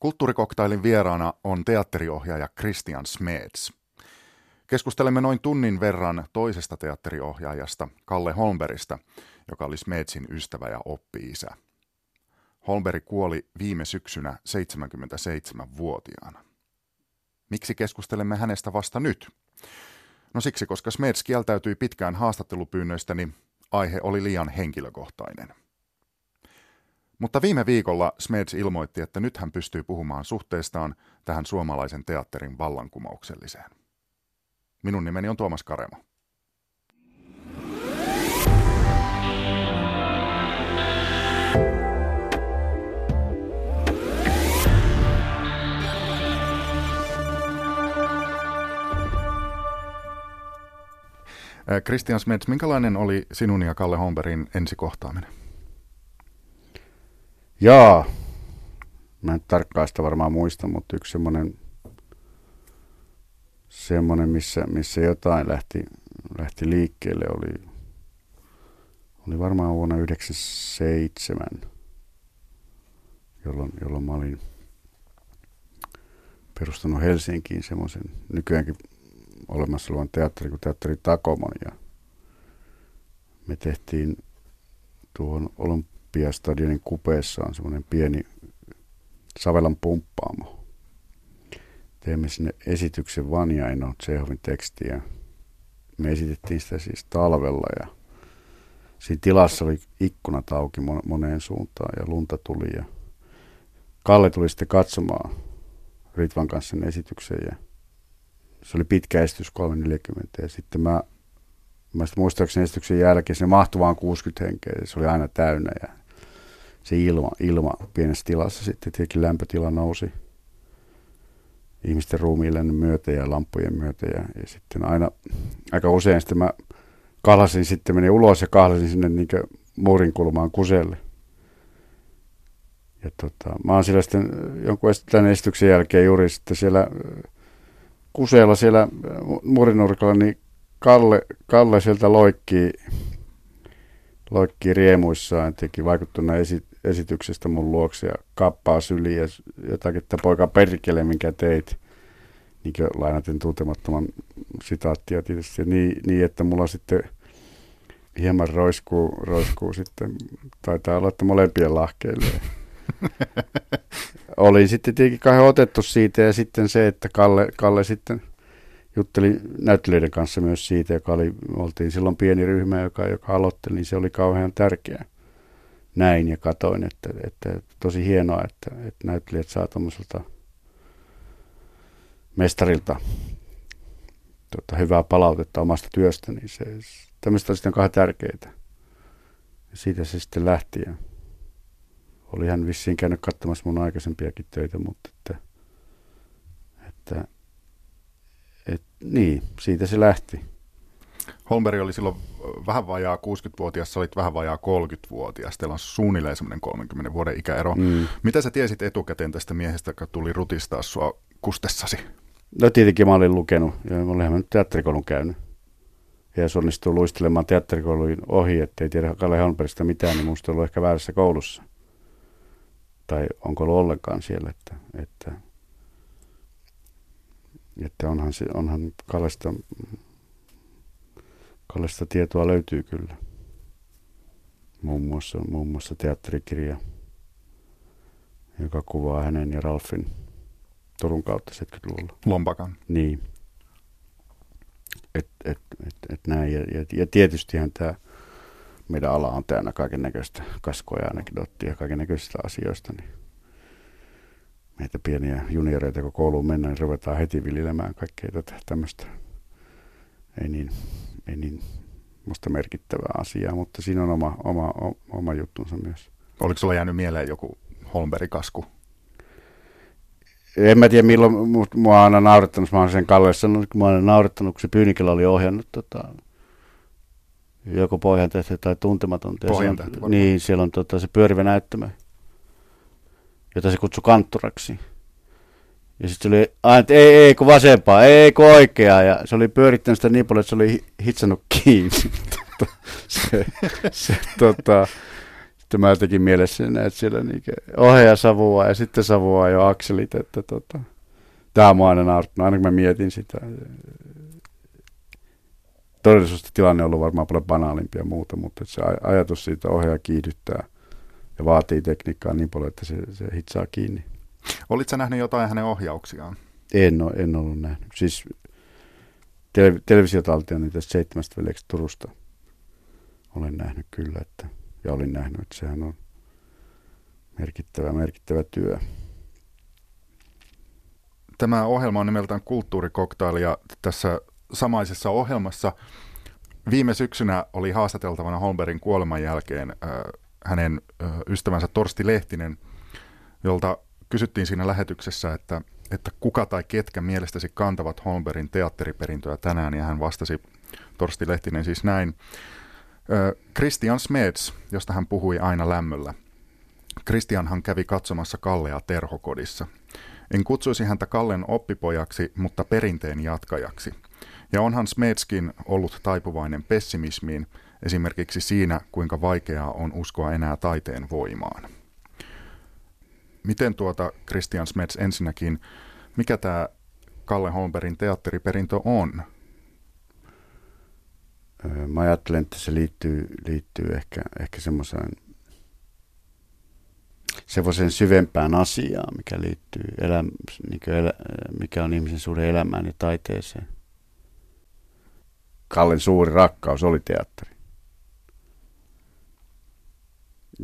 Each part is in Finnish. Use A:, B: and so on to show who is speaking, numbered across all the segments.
A: Kulttuurikoktailin vieraana on teatteriohjaaja Christian Smeds. Keskustelemme noin tunnin verran toisesta teatteriohjaajasta, Kalle Holmberista, joka oli Smedsin ystävä ja oppi-isä. Kuoli viime syksynä 77-vuotiaana. Miksi keskustelemme hänestä vasta nyt? No siksi, koska Smeds kieltäytyi pitkään haastattelupyynnöistäni, aihe oli liian henkilökohtainen – mutta viime viikolla Smeds ilmoitti, että nyt hän pystyy puhumaan suhteestaan tähän suomalaisen teatterin vallankumoukselliseen. Minun nimeni on Tuomas Karemo. Christian Smeds, minkälainen oli sinun ja Kalle Holmberin ensikohtaaminen?
B: Jaa, mä en tarkkaan sitä varmaan muista, mutta yksi semmoinen, semmoinen missä, missä jotain lähti, lähti liikkeelle, oli, oli varmaan vuonna 1997, jolloin, jolloin mä olin perustanut Helsinkiin semmoisen nykyäänkin olemassa olevan teatteri kuin teatteri Takomon ja me tehtiin tuohon Olymp- Olympiastadionin kupeessa on semmoinen pieni Savelan pumppaamo. Teemme sinne esityksen Vanja Eino Tsehovin tekstiä. Me esitettiin sitä siis talvella ja siinä tilassa oli ikkunat auki moneen suuntaan ja lunta tuli ja Kalle tuli sitten katsomaan Ritvan kanssa sen esityksen ja se oli pitkä esitys 340 ja sitten mä, mä sitten muistaakseni esityksen jälkeen se mahtui vaan 60 henkeä se oli aina täynnä ja se ilma, ilma pienessä tilassa sitten tietenkin lämpötila nousi ihmisten ruumiille myötä ja lampujen myötä ja, ja sitten aina aika usein sitten mä kahlasin sitten menin ulos ja kahlasin sinne niin muurin kulmaan kuselle. Ja tota, mä oon siellä sitten jonkun tämän esityksen jälkeen juuri sitten siellä kuseella siellä muurinurkalla, niin Kalle, Kalle sieltä loikkii, loikkii riemuissaan, teki vaikuttunut esi, esityksestä mun luokse ja kappaa syliin ja jotakin, että poika perkele, minkä teit. Niin kuin lainatin tuntemattoman sitaattia tietysti. Niin, niin, että mulla sitten hieman roiskuu, roiskuu sitten, taitaa olla, että molempien lahkeille. Olin sitten tietenkin kahden otettu siitä ja sitten se, että Kalle, Kalle sitten jutteli näyttelijöiden kanssa myös siitä, joka oli, oltiin silloin pieni ryhmä, joka, joka aloitteli, niin se oli kauhean tärkeää näin ja katoin, että, että tosi hienoa, että, että näyttelijät saa tuommoiselta mestarilta tota, hyvää palautetta omasta työstä, niin se, tämmöistä sitten kahden tärkeitä. Ja siitä se sitten lähti ja oli hän vissiin käynyt katsomassa mun aikaisempiakin töitä, mutta että, että, että niin, siitä se lähti.
A: Holmberg oli silloin vähän vajaa 60-vuotias, sä olit vähän vajaa 30-vuotias. Teillä on suunnilleen semmoinen 30 vuoden ikäero. Mm. Mitä sä tiesit etukäteen tästä miehestä, joka tuli rutistaa sua kustessasi?
B: No tietenkin mä olin lukenut ja mä olin nyt teatterikoulun käynyt. Ja jos onnistuu luistelemaan teatterikouluin ohi, ettei tiedä Kalle Holmbergista mitään, niin musta ollut ehkä väärässä koulussa. Tai onko ollut ollenkaan siellä, että, että, että onhan, se, onhan Kallesta Kallesta tietoa löytyy kyllä. Muun muassa, muun muassa teatterikirja, joka kuvaa hänen ja Ralfin Turun kautta 70-luvulla.
A: Lompakan.
B: Niin. Et, et, et, et näin. Ja, ja, ja tietystihän tämä meidän ala on täynnä kaiken näköistä kaskoja ja anekdoottia kaiken näköisistä asioista. Niin meitä pieniä junioreita, kun kouluun mennään, niin ruvetaan heti viljelemään kaikkea tätä tämmöistä. Ei niin ei niin musta merkittävää asiaa, mutta siinä on oma, oma, oma juttunsa myös.
A: Oliko sulla jäänyt mieleen joku Holmberg-kasku?
B: En mä tiedä milloin, mua on aina naurettanut, mä oon sen Kalle sanonut, kun mä oon aina naurettanut, kun se Pyynikellä oli ohjannut tota, joko Pohjan tehty tai Tuntematon.
A: Pohjan
B: Niin, siellä on tota, se pyörivä näyttämä, jota se kutsui kantturaksi. Ja sitten oli aina, että ei, ei kun vasempaa, ei kun oikeaa. Ja se oli pyörittänyt sitä niin paljon, että se oli hitsannut kiinni. se, se, tota, sitten mä jotenkin mielessä että siellä niin ohjaa savua ja sitten savua jo akselit, että tota, tämä on aina naurattanut, aina kun mä mietin sitä. Todellisuudessa tilanne on ollut varmaan paljon banaalimpi ja muuta, mutta se ajatus siitä ohjaa kiihdyttää ja vaatii tekniikkaa niin paljon, että se, se hitsaa kiinni.
A: Olitko nähnyt jotain hänen ohjauksiaan?
B: En, ole, en ollut nähnyt. Siis tele, televisiotaltia niin tästä seitsemästä veljeksi Turusta olen nähnyt kyllä, että, ja olin nähnyt, että sehän on merkittävä, merkittävä työ.
A: Tämä ohjelma on nimeltään Kulttuurikoktaili ja tässä samaisessa ohjelmassa viime syksynä oli haastateltavana Holbergin kuoleman jälkeen äh, hänen äh, ystävänsä Torsti Lehtinen, jolta kysyttiin siinä lähetyksessä, että, että kuka tai ketkä mielestäsi kantavat Holbergin teatteriperintöä tänään, ja hän vastasi Torsti Lehtinen siis näin. Christian Smeds, josta hän puhui aina lämmöllä. Christianhan kävi katsomassa Kallea terhokodissa. En kutsuisi häntä Kallen oppipojaksi, mutta perinteen jatkajaksi. Ja onhan Smetskin ollut taipuvainen pessimismiin, esimerkiksi siinä, kuinka vaikeaa on uskoa enää taiteen voimaan. Miten tuota Christian Smets ensinnäkin, mikä tämä Kalle Holmbergin teatteriperintö on?
B: Mä ajattelen, että se liittyy, liittyy ehkä, ehkä semmoiseen semmoisen syvempään asiaan, mikä liittyy elä, niin elä, mikä on ihmisen suhde elämään ja taiteeseen. Kallen suuri rakkaus oli teatteri.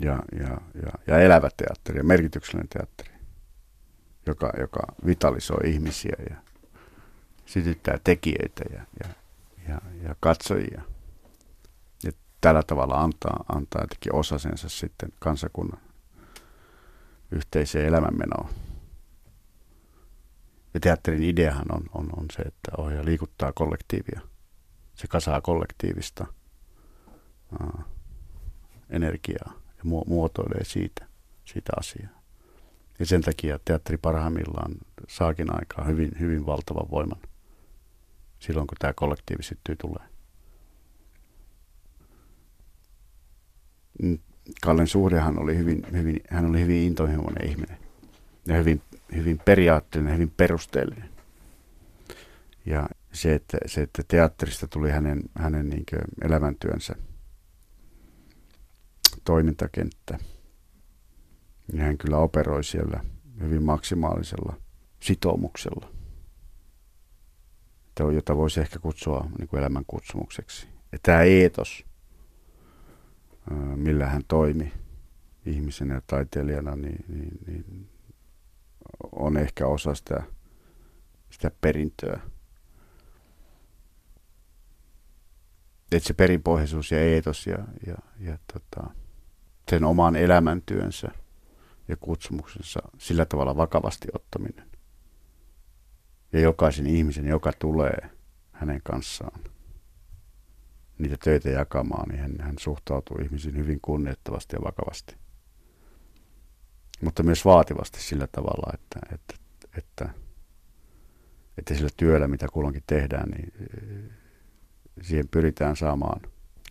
B: Ja, ja, ja, ja elävä teatteri ja merkityksellinen teatteri, joka, joka vitalisoi ihmisiä ja sytyttää tekijöitä ja, ja, ja, ja katsojia. Ja tällä tavalla antaa, antaa jotenkin osasensa sitten kansakunnan yhteiseen elämänmenoon. Ja teatterin ideahan on, on, on se, että ohjaa liikuttaa kollektiivia. Se kasaa kollektiivista aa, energiaa ja muotoilee siitä, siitä asiaa. Ja sen takia teatteri parhaimmillaan saakin aikaa hyvin, hyvin valtavan voiman silloin, kun tämä kollektiivi syttyy tulee. Mm, Kallen suhdehan oli hyvin, hyvin, hän oli hyvin intohimoinen ihminen ja hyvin, hyvin periaatteellinen, hyvin perusteellinen. Ja se, että, se, että teatterista tuli hänen, hänen niin elämäntyönsä toimintakenttä, niin hän kyllä operoi siellä hyvin maksimaalisella sitoumuksella, jota voisi ehkä kutsua niin kuin elämän kutsumukseksi. Ja tämä eetos, millä hän toimi ihmisenä ja taiteilijana, niin, niin, niin on ehkä osa sitä, sitä perintöä. Että se perinpohjaisuus ja eetos ja, ja, ja tota, sen oman elämäntyönsä ja kutsumuksensa sillä tavalla vakavasti ottaminen. Ja jokaisen ihmisen, joka tulee hänen kanssaan niitä töitä jakamaan, niin hän, hän suhtautuu ihmisiin hyvin kunnioittavasti ja vakavasti. Mutta myös vaativasti sillä tavalla, että, että, että, että sillä työllä, mitä kulloinkin tehdään, niin eh, siihen pyritään saamaan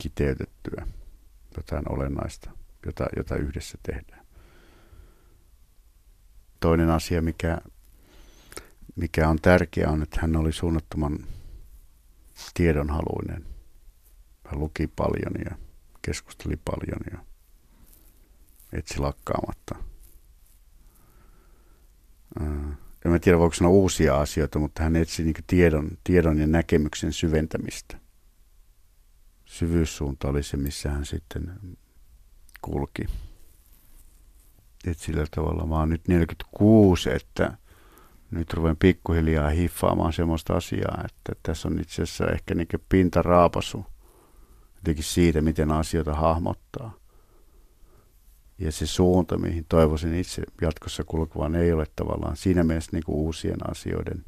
B: kiteytettyä jotain olennaista, jota, jota yhdessä tehdään. Toinen asia, mikä, mikä on tärkeä, on, että hän oli suunnattoman tiedonhaluinen hän luki paljon ja keskusteli paljon ja etsi lakkaamatta. En mä tiedä, voiko sanoa uusia asioita, mutta hän etsi niin tiedon, tiedon ja näkemyksen syventämistä. Syvyyssuunta oli se, missä hän sitten kulki. Et sillä tavalla mä oon nyt 46, että nyt ruven pikkuhiljaa hiffaamaan semmoista asiaa, että tässä on itse asiassa ehkä niin pintaraapasu jotenkin siitä, miten asioita hahmottaa. Ja se suunta, mihin toivoisin itse jatkossa kulkevan, ei ole tavallaan siinä mielessä niin kuin uusien asioiden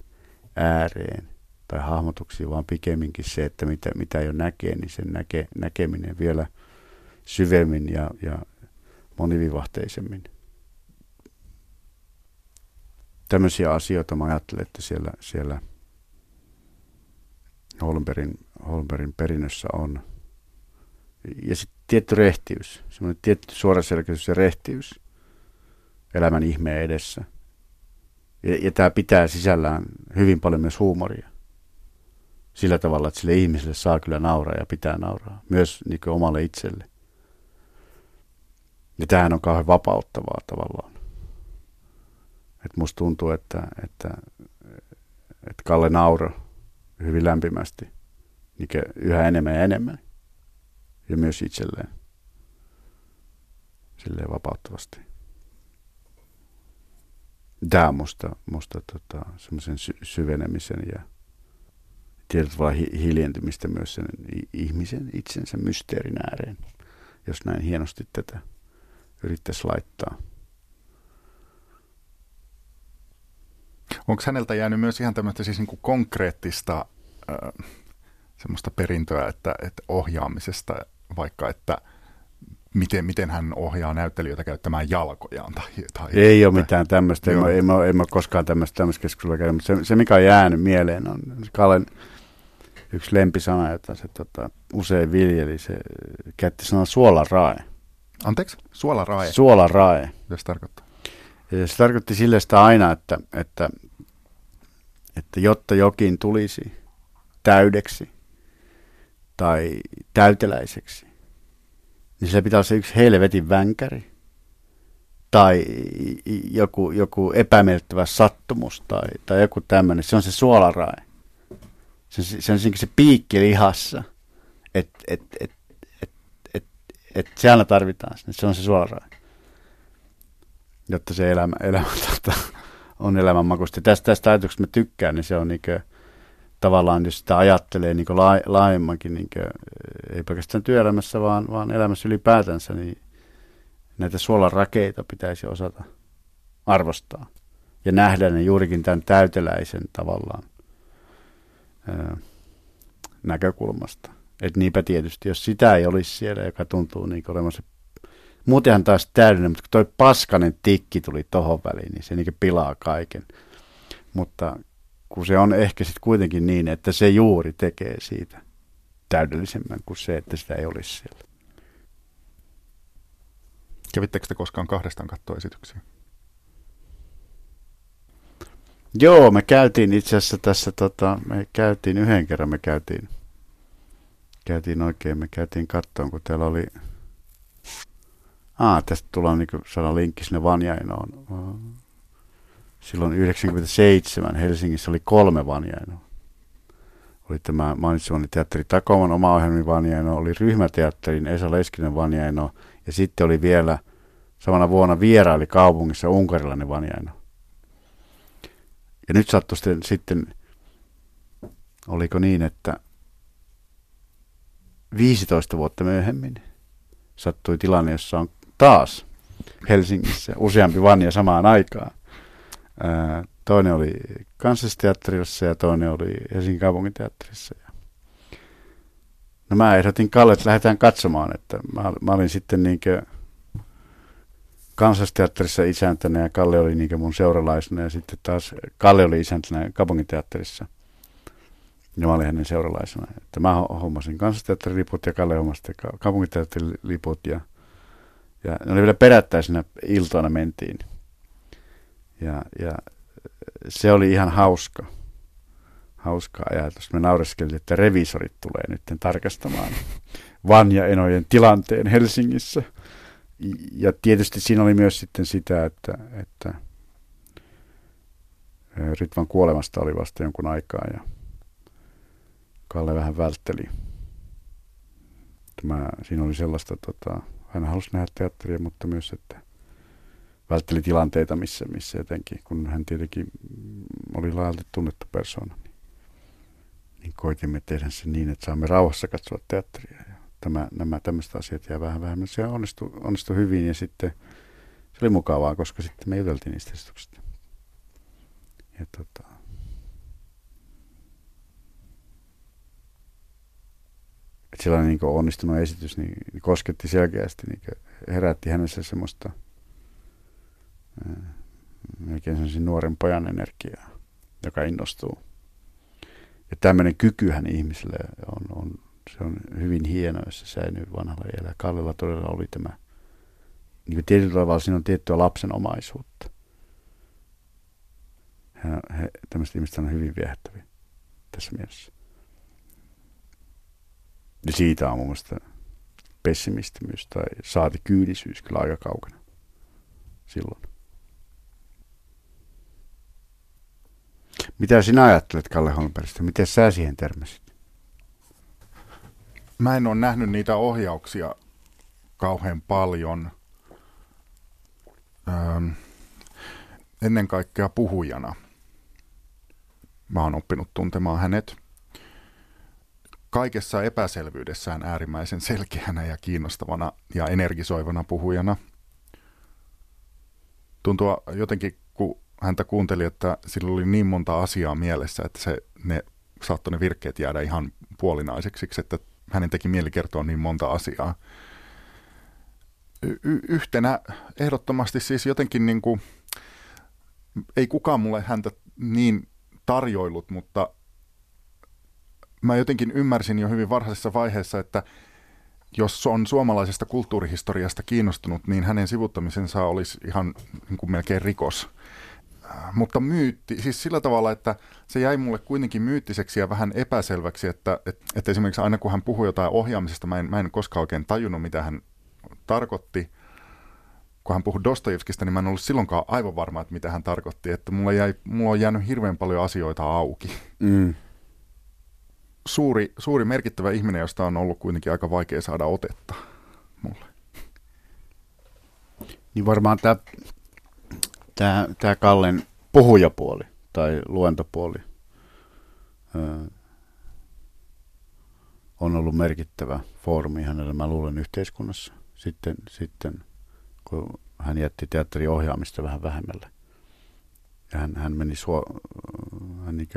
B: ääreen tai hahmotuksiin, vaan pikemminkin se, että mitä, mitä jo näkee, niin sen näke, näkeminen vielä syvemmin ja, ja monivivahteisemmin. Tämmöisiä asioita mä ajattelen, että siellä, siellä Holmberin, Holmberin perinnössä on – ja sitten tietty rehtiys, semmoinen tietty suoraselkäisyys ja rehtiys elämän ihmeen edessä. Ja, ja tämä pitää sisällään hyvin paljon myös huumoria. Sillä tavalla, että sille ihmiselle saa kyllä nauraa ja pitää nauraa. Myös niin omalle itselle. Ja tämähän on kauhean vapauttavaa tavallaan. Et musta tuntuu, että, että, että Kalle nauro hyvin lämpimästi niin yhä enemmän ja enemmän. Ja myös itselleen. Silleen vapauttavasti. Tämä on musta, musta tota, semmoisen sy- syvenemisen ja tietyllä tavalla hi- hiljentymistä myös sen ihmisen itsensä mysteerin ääreen, jos näin hienosti tätä yrittäisi laittaa.
A: Onko häneltä jäänyt myös ihan tämmöistä siis niin kuin konkreettista äh, semmoista perintöä, että, että ohjaamisesta vaikka, että miten, miten hän ohjaa näyttelijöitä käyttämään jalkojaan? Tai, tai
B: ei ole mitään tämmöistä, ei, ei, ei, ei koskaan tämmöistä, tämmöistä keskustelua käydä, mutta se, se, mikä on jäänyt mieleen on Kallen yksi lempisana, jota se tota, usein viljeli, se käytti sanaa suolarae.
A: Anteeksi? Suolarae?
B: Suolarae.
A: Mitä se tarkoittaa?
B: Se tarkoitti sille sitä aina, että, että, että jotta jokin tulisi täydeksi tai täyteläiseksi, niin se pitää olla se yksi helvetin vänkäri tai joku, joku epämiellyttävä sattumus tai, tai joku tämmöinen. Se on se suolarae. Se, se on se piikki lihassa, että et, et, et, et, et siellä tarvitaan. Se on se suolarae jotta se elämä, elämä tota, on elämänmakuista. Tästä, tästä ajatuksesta mä tykkään, niin se on niin kuin, tavallaan, jos sitä ajattelee niin laa, laajemmankin, niin kuin, ei pelkästään työelämässä, vaan, vaan elämässä ylipäätänsä, niin näitä suolarakeita pitäisi osata arvostaa ja nähdä ne juurikin tämän täyteläisen tavallaan ää, näkökulmasta. Et niinpä tietysti, jos sitä ei olisi siellä, joka tuntuu niin olemassa Muutenhan taas täydellinen, mutta kun toi paskanen tikki tuli tohon väliin, niin se niin pilaa kaiken. Mutta kun se on ehkä sitten kuitenkin niin, että se juuri tekee siitä täydellisemmän kuin se, että sitä ei olisi siellä.
A: Kävittekö te koskaan kahdestaan kattoesityksiä?
B: Joo, me käytiin itse asiassa tässä, tota, me käytiin yhden kerran, me käytiin, käytiin oikein, me käytiin kattoon, kun täällä oli Ah, tästä tulee niin saada linkki sinne Vanjainoon. Silloin 97 Helsingissä oli kolme Vanjainoa. Oli tämä mainitsemani teatteri Takoman oma ohjelmi Vanjaino, oli ryhmäteatterin Esa Leskinen Vanjaino ja sitten oli vielä samana vuonna vieraili kaupungissa unkarilainen Vanjaino. Ja nyt sattui sitten, sitten oliko niin, että 15 vuotta myöhemmin sattui tilanne, jossa on taas Helsingissä useampi vanja samaan aikaan. toinen oli kansallisteatterissa ja toinen oli Helsingin kaupunginteatterissa. No mä ehdotin Kalle, että lähdetään katsomaan, että mä, mä olin sitten niinkö kansallisteatterissa isäntänä ja Kalle oli niinkö mun seuralaisena ja sitten taas Kalle oli isäntänä kaupunginteatterissa. Ja mä olin hänen seuralaisena. Että mä hommasin kansallisteatteriliput ja Kalle hommasi kaupunginteatteriliput ja ja ne oli vielä perättäisenä iltoina mentiin. Ja, ja se oli ihan hauska, hauska ajatus. Me naureskeltiin, että revisorit tulee nyt tarkastamaan Vanja Enojen tilanteen Helsingissä. Ja tietysti siinä oli myös sitten sitä, että, että Ritvan kuolemasta oli vasta jonkun aikaa ja Kalle vähän vältteli. Tämä, siinä oli sellaista tota, hän halusi nähdä teatteria, mutta myös, että vältteli tilanteita, missä, missä jotenkin, kun hän tietenkin oli laajalti tunnettu persoona, niin, niin koitimme tehdä sen niin, että saamme rauhassa katsoa teatteria. Ja tämä, nämä tämmöiset asiat jää vähän vähemmän. Se onnistui, onnistui hyvin ja sitten se oli mukavaa, koska sitten me juteltiin niistä esityksistä. Ja tota, että sellainen niin onnistunut esitys niin, kosketti selkeästi, niin herätti hänessä semmoista melkein sellaisen nuoren pojan energiaa, joka innostuu. Ja tämmöinen kykyhän ihmiselle on, on se on hyvin hieno, jos se säilyy vanhalla iällä. Kallella todella oli tämä, niin kuin tietyllä tavalla siinä on tiettyä lapsenomaisuutta. He, he, tämmöiset ihmiset on hyvin viehättäviä tässä mielessä. Ja siitä on mun mielestä pessimistimys tai saati kyydisyys kyllä aika kaukana silloin. Mitä sinä ajattelet Kalle Holmbergista? Miten sä siihen törmäsit?
A: Mä en ole nähnyt niitä ohjauksia kauhean paljon. Öö, ennen kaikkea puhujana. Mä oon oppinut tuntemaan hänet kaikessa epäselvyydessään äärimmäisen selkeänä ja kiinnostavana ja energisoivana puhujana. Tuntuu jotenkin, kun häntä kuunteli, että sillä oli niin monta asiaa mielessä, että se, ne saattoi ne virkkeet jäädä ihan puolinaiseksi, että hänen teki mieli kertoa niin monta asiaa. Y- yhtenä ehdottomasti siis jotenkin niin kuin, ei kukaan mulle häntä niin tarjoillut, mutta mä jotenkin ymmärsin jo hyvin varhaisessa vaiheessa, että jos on suomalaisesta kulttuurihistoriasta kiinnostunut, niin hänen sivuttamisensa olisi ihan niin kuin melkein rikos. Mutta myytti, siis sillä tavalla, että se jäi mulle kuitenkin myyttiseksi ja vähän epäselväksi, että, että, että esimerkiksi aina kun hän puhui jotain ohjaamisesta, mä en, mä en koskaan oikein tajunnut, mitä hän tarkoitti. Kun hän puhui Dostojevskista, niin mä en ollut silloinkaan aivan varma, että mitä hän tarkoitti. Että mulla, jäi, mulla on jäänyt hirveän paljon asioita auki. Mm suuri, suuri merkittävä ihminen, josta on ollut kuitenkin aika vaikea saada otetta mulle.
B: Niin varmaan tämä, tämä, tämä Kallen puhujapuoli tai luentopuoli on ollut merkittävä foorumi hänelle, mä luulen, yhteiskunnassa. Sitten, sitten kun hän jätti teatterin ohjaamista vähän vähemmälle. Ja hän, hän meni suo, hän niin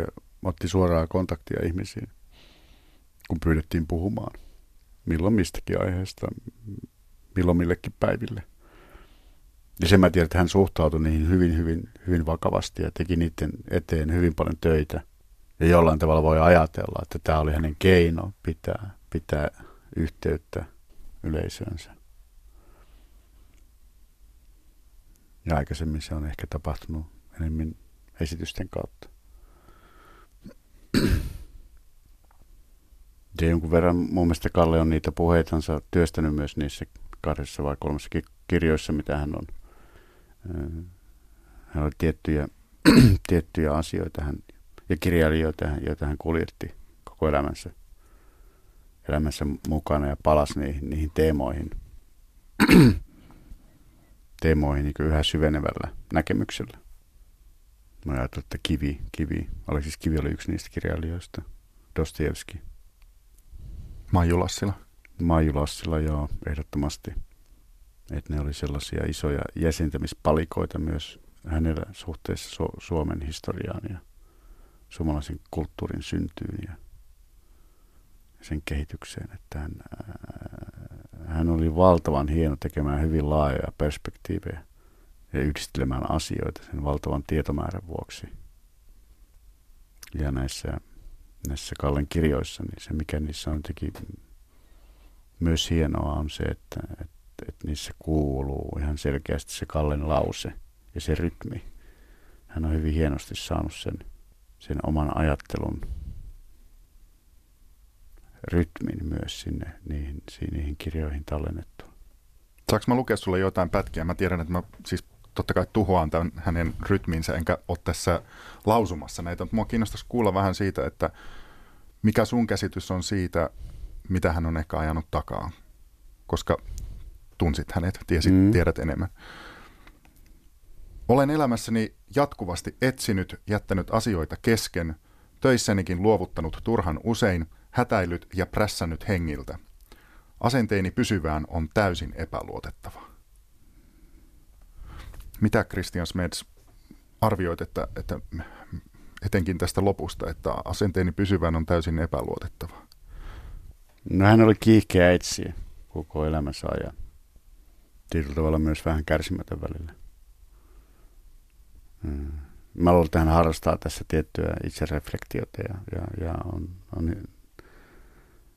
B: otti suoraa kontaktia ihmisiin kun pyydettiin puhumaan. Milloin mistäkin aiheesta, milloin millekin päiville. Ja sen mä tiedän, että hän suhtautui niihin hyvin, hyvin, hyvin vakavasti ja teki niiden eteen hyvin paljon töitä. Ja jollain tavalla voi ajatella, että tämä oli hänen keino pitää, pitää yhteyttä yleisönsä. Ja aikaisemmin se on ehkä tapahtunut enemmän esitysten kautta. Ja jonkun verran mun mielestä Kalle on niitä puheitansa työstänyt myös niissä kahdessa vai kolmessa kirjoissa, mitä hän on. Hän oli tiettyjä, tiettyjä asioita hän, ja kirjailijoita, joita hän kuljetti koko elämänsä, elämänsä mukana ja palasi niihin, niihin teemoihin, teemoihin niin yhä syvenevällä näkemyksellä. Mä ajattelin, että Kivi, Kivi, Aleksis Kivi oli yksi niistä kirjailijoista, Dostoevski.
A: Maiju Lassila.
B: Maiju Lassila, joo, ehdottomasti. Että ne oli sellaisia isoja jäsentämispalikoita myös hänellä suhteessa Su- Suomen historiaan ja suomalaisen kulttuurin syntyyn ja sen kehitykseen. Että hän, hän oli valtavan hieno tekemään hyvin laajoja perspektiivejä ja yhdistelemään asioita sen valtavan tietomäärän vuoksi. Ja näissä näissä Kallen kirjoissa, niin se mikä niissä on teki myös hienoa on se, että, että, että niissä kuuluu ihan selkeästi se Kallen lause ja se rytmi. Hän on hyvin hienosti saanut sen, sen oman ajattelun rytmin myös sinne niihin, niihin kirjoihin tallennettu.
A: Saanko mä lukea sulle jotain pätkiä? Mä tiedän, että mä siis totta kai tuhoan tämän hänen rytminsä, enkä ole tässä lausumassa näitä, mutta mua kiinnostaisi kuulla vähän siitä, että mikä sun käsitys on siitä, mitä hän on ehkä ajanut takaa, koska tunsit hänet, tiesit, mm. tiedät enemmän. Olen elämässäni jatkuvasti etsinyt, jättänyt asioita kesken, töissänikin luovuttanut turhan usein, hätäillyt ja prässännyt hengiltä. Asenteeni pysyvään on täysin epäluotettava. Mitä Christian Smeds arvioit, että, että etenkin tästä lopusta, että asenteeni pysyvän on täysin epäluotettava?
B: No hän oli kiihkeä etsiä koko elämänsä ajan. Tietyllä tavalla myös vähän kärsimätön välillä. Hmm. Mä luulen, että hän harrastaa tässä tiettyä itsereflektiota ja, ja, ja on, on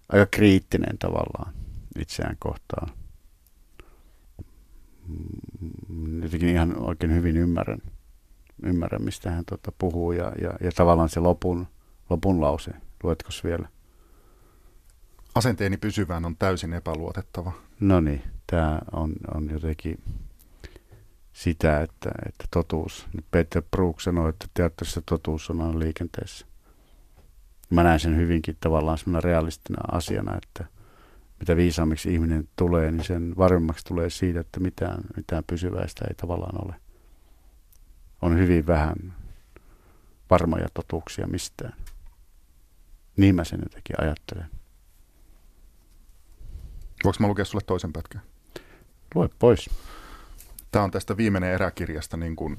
B: aika kriittinen tavallaan itseään kohtaan. Mm, jotenkin ihan oikein hyvin ymmärrän, ymmärrän mistä hän tuota puhuu ja, ja, ja tavallaan se lopun, lopun lause. Luetko vielä?
A: Asenteeni pysyvään on täysin epäluotettava.
B: No niin, tämä on, on jotenkin sitä, että, että totuus. Peter Brook sanoi, että teatterissa totuus on aina liikenteessä. Mä näen sen hyvinkin tavallaan sellainen realistina asiana, että mitä viisaammiksi ihminen tulee, niin sen varmemmaksi tulee siitä, että mitään, mitään pysyväistä ei tavallaan ole. On hyvin vähän varmoja totuuksia mistään. Niin mä sen jotenkin ajattelen.
A: Voinko mä lukea sulle toisen pätkän?
B: Lue pois.
A: Tämä on tästä viimeinen eräkirjasta, niin kuin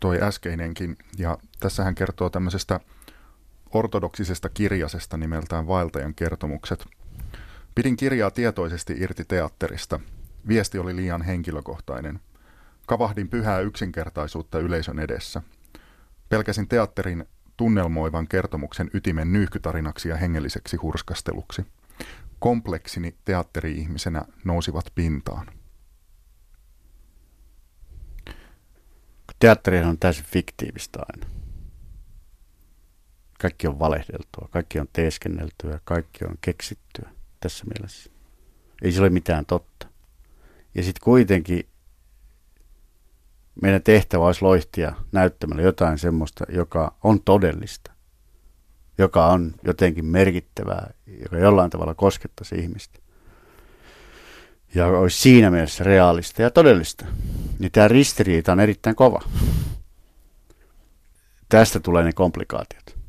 A: toi äskeinenkin. Ja tässä hän kertoo tämmöisestä ortodoksisesta kirjasesta nimeltään Vaeltajan kertomukset. Pidin kirjaa tietoisesti irti teatterista. Viesti oli liian henkilökohtainen. Kavahdin pyhää yksinkertaisuutta yleisön edessä. Pelkäsin teatterin tunnelmoivan kertomuksen ytimen nyyhkytarinaksi ja hengelliseksi hurskasteluksi. Kompleksini teatteri-ihmisenä nousivat pintaan.
B: Teatterihan on täysin fiktiivistä aina. Kaikki on valehdeltua, kaikki on teeskenneltyä, kaikki on keksittyä tässä mielessä. Ei se ole mitään totta. Ja sitten kuitenkin meidän tehtävä olisi loihtia näyttämällä jotain semmoista, joka on todellista, joka on jotenkin merkittävää, joka jollain tavalla koskettaisi ihmistä. Ja olisi siinä mielessä realista ja todellista. Niin tämä ristiriita on erittäin kova. Tästä tulee ne komplikaatiot.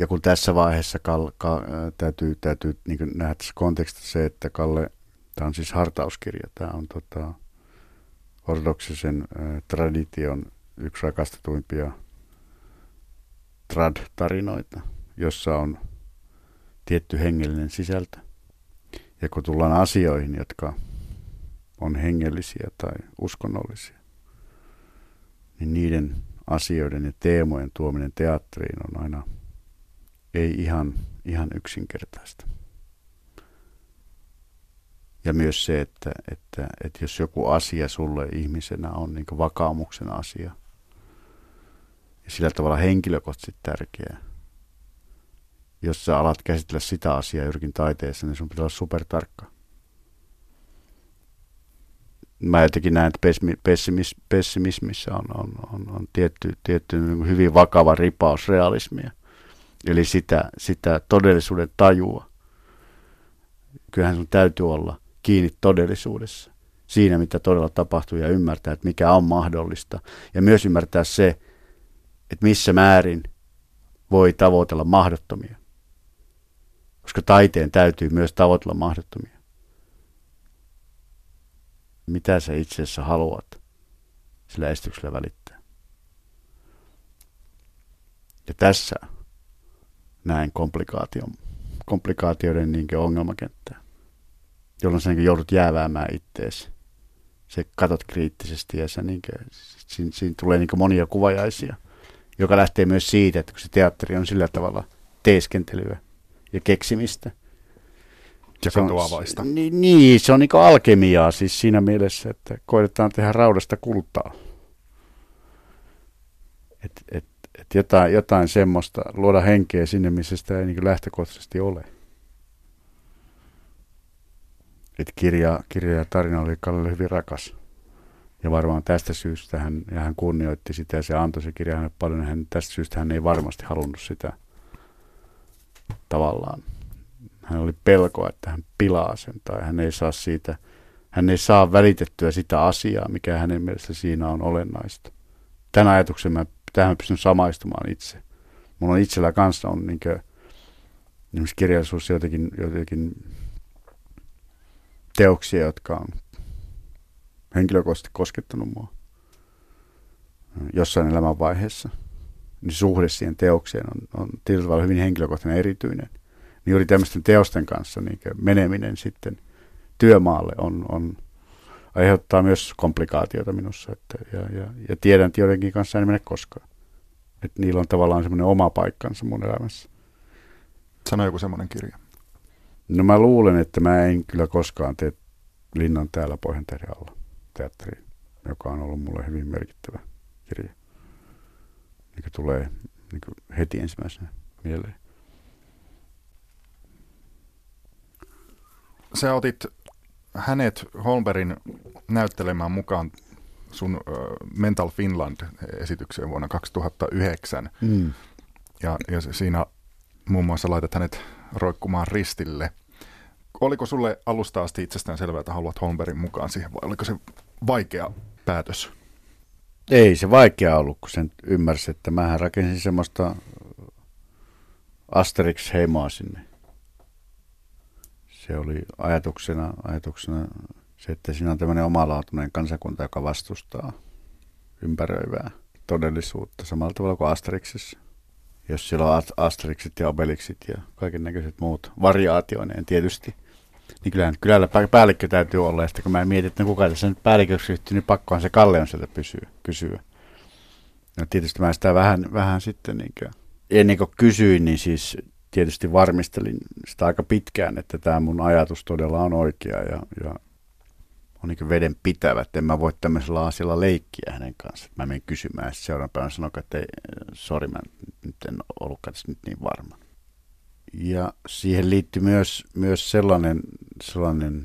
B: Ja kun tässä vaiheessa Kalle, ka, täytyy, täytyy niin nähdä tässä kontekstissa se, että Kalle, tämä on siis hartauskirja, tämä on tota, ortodoksisen äh, tradition yksi rakastetuimpia trad-tarinoita, jossa on tietty hengellinen sisältö. Ja kun tullaan asioihin, jotka on hengellisiä tai uskonnollisia, niin niiden asioiden ja teemojen tuominen teatteriin on aina ei ihan, ihan yksinkertaista. Ja myös se, että, että, että jos joku asia sulle ihmisenä on niin vakaumuksen asia, ja sillä tavalla henkilökohtaisesti tärkeä, jos sä alat käsitellä sitä asiaa jyrkin taiteessa, niin sun pitää olla supertarkka. Mä jotenkin näen, että pessimis, pessimismissä on, on, on, on tietty, tietty hyvin vakava ripaus realismia. Eli sitä, sitä todellisuuden tajua. Kyllähän sun täytyy olla kiinni todellisuudessa. Siinä, mitä todella tapahtuu ja ymmärtää, että mikä on mahdollista. Ja myös ymmärtää se, että missä määrin voi tavoitella mahdottomia. Koska taiteen täytyy myös tavoitella mahdottomia. Mitä sä itse asiassa haluat sillä estyksellä välittää. Ja tässä näin komplikaation, komplikaatioiden niin ongelmakenttää, jolloin sä niin joudut jääväämään itteesi. Se katot kriittisesti ja sä niin kuin, siinä, siinä tulee niin monia kuvajaisia, joka lähtee myös siitä, että kun se teatteri on sillä tavalla teeskentelyä ja keksimistä.
A: Ja katoavaista.
B: Niin, niin, se on niin alkemiaa siis siinä mielessä, että koitetaan tehdä raudasta kultaa. Et, et, että jotain, jotain semmoista, luoda henkeä sinne, missä sitä ei niin lähtökohtaisesti ole. Että kirja, kirja ja tarina oli Kallelle hyvin rakas. Ja varmaan tästä syystä hän, ja hän kunnioitti sitä ja se antoi se kirja hänelle paljon. Hän, tästä syystä hän ei varmasti halunnut sitä tavallaan. Hän oli pelkoa, että hän pilaa sen tai hän ei saa siitä, hän ei saa välitettyä sitä asiaa, mikä hänen mielestä siinä on olennaista. Tämän ajatuksen mä tähän pystyn samaistumaan itse. Mulla on itsellä kanssa on niin kuin, esimerkiksi kirjallisuus jotenkin, jotenkin teoksia, jotka on henkilökohtaisesti koskettanut mua jossain elämänvaiheessa. Niin suhde siihen teokseen on, on tietyllä tavalla hyvin henkilökohtainen erityinen. Niin juuri tämmöisten teosten kanssa niin meneminen sitten työmaalle on, on aiheuttaa myös komplikaatioita minussa. Että, ja, ja, ja tiedän, että joidenkin kanssa en mene koskaan. Että niillä on tavallaan semmoinen oma paikkansa mun elämässä.
A: Sano joku semmoinen kirja.
B: No mä luulen, että mä en kyllä koskaan tee Linnan täällä Pohjantähden alla teatteri, joka on ollut mulle hyvin merkittävä kirja. Niin tulee niin heti ensimmäisenä mieleen.
A: Sä otit hänet Holmberin näyttelemään mukaan sun Mental Finland-esitykseen vuonna 2009. Mm. Ja, ja siinä muun muassa laitat hänet roikkumaan ristille. Oliko sulle alusta asti itsestään selvää, että haluat Holmberin mukaan siihen, vai oliko se vaikea päätös?
B: Ei se vaikea ollut, kun sen ymmärsi, että mä rakensin semmoista Asterix-heimoa sinne. Se oli ajatuksena, ajatuksena se, että siinä on tämmöinen omalaatuinen kansakunta, joka vastustaa ympäröivää todellisuutta samalla tavalla kuin Asterixissa. Jos siellä on Asterixit ja Obelixit ja kaiken näköiset muut variaatioineen tietysti, niin kyllähän kylällä päällikkö täytyy olla. Ja sitten kun mä mietin, että no kuka tässä nyt päälliköksi ryhtyy, niin pakkohan se Kalle on sieltä pysyä, kysyä. No tietysti mä sitä vähän, vähän sitten niin kuin, ennen kuin kysyin, niin siis tietysti varmistelin sitä aika pitkään, että tämä mun ajatus todella on oikea ja, ja on niin veden pitävä, että en mä voi tämmöisellä asialla leikkiä hänen kanssaan. Mä menen kysymään ja seuraavan päivänä sanoin, että ei, sori, mä nyt en ollutkaan tässä nyt niin varma. Ja siihen liittyy myös, myös sellainen, sellainen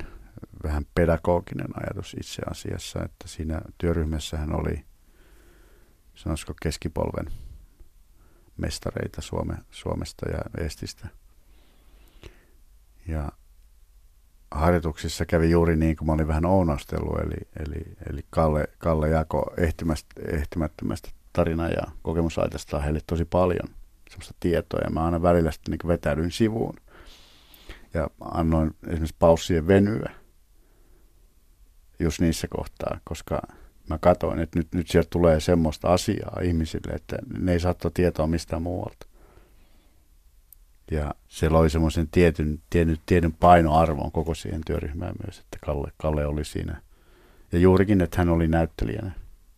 B: vähän pedagoginen ajatus itse asiassa, että siinä työryhmässähän oli, sanoisiko keskipolven mestareita Suome, Suomesta ja Estistä. Ja harjoituksissa kävi juuri niin kuin mä olin vähän ounastellut, eli, eli, eli Kalle, Kalle jako ehtimättömästä tarina- ja kokemusaitasta heille tosi paljon sellaista tietoa, ja mä aina välillä sitten niin vetäydyin sivuun. Ja annoin esimerkiksi paussien venyä just niissä kohtaa, koska mä katsoin, että nyt, nyt sieltä tulee semmoista asiaa ihmisille, että ne ei saa tietoa mistään muualta. Ja se loi semmoisen tietyn, tietyn, tietyn painoarvon koko siihen työryhmään myös, että Kalle, Kalle oli siinä. Ja juurikin, että hän oli näyttelijänä.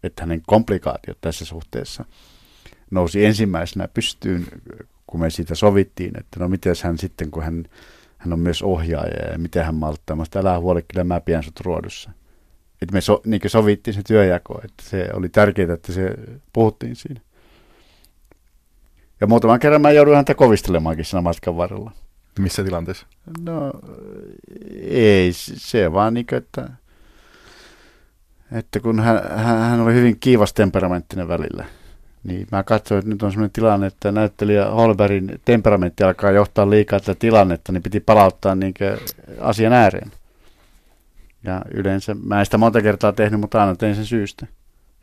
B: Että hänen komplikaatiot tässä suhteessa nousi ensimmäisenä pystyyn, kun me siitä sovittiin, että no miten hän sitten, kun hän, hän on myös ohjaaja ja miten hän malttaa. Mä sitä älä huoli, kyllä mä pidän sut ruodussa. Että me so, niin sovittiin se työjako, että se oli tärkeää, että se puhuttiin siinä. Ja muutaman kerran mä jouduin häntä kovistelemaankin siinä matkan varrella.
A: Missä tilanteessa?
B: No ei, se vaan niin kuin, että, että kun hän, hän oli hyvin kiivas temperamenttinen välillä, niin mä katsoin, että nyt on sellainen tilanne, että näyttelijä Holbergin temperamentti alkaa johtaa liikaa tätä tilannetta, niin piti palauttaa niin asian ääreen. Ja yleensä, mä en sitä monta kertaa tehnyt, mutta aina tein sen syystä.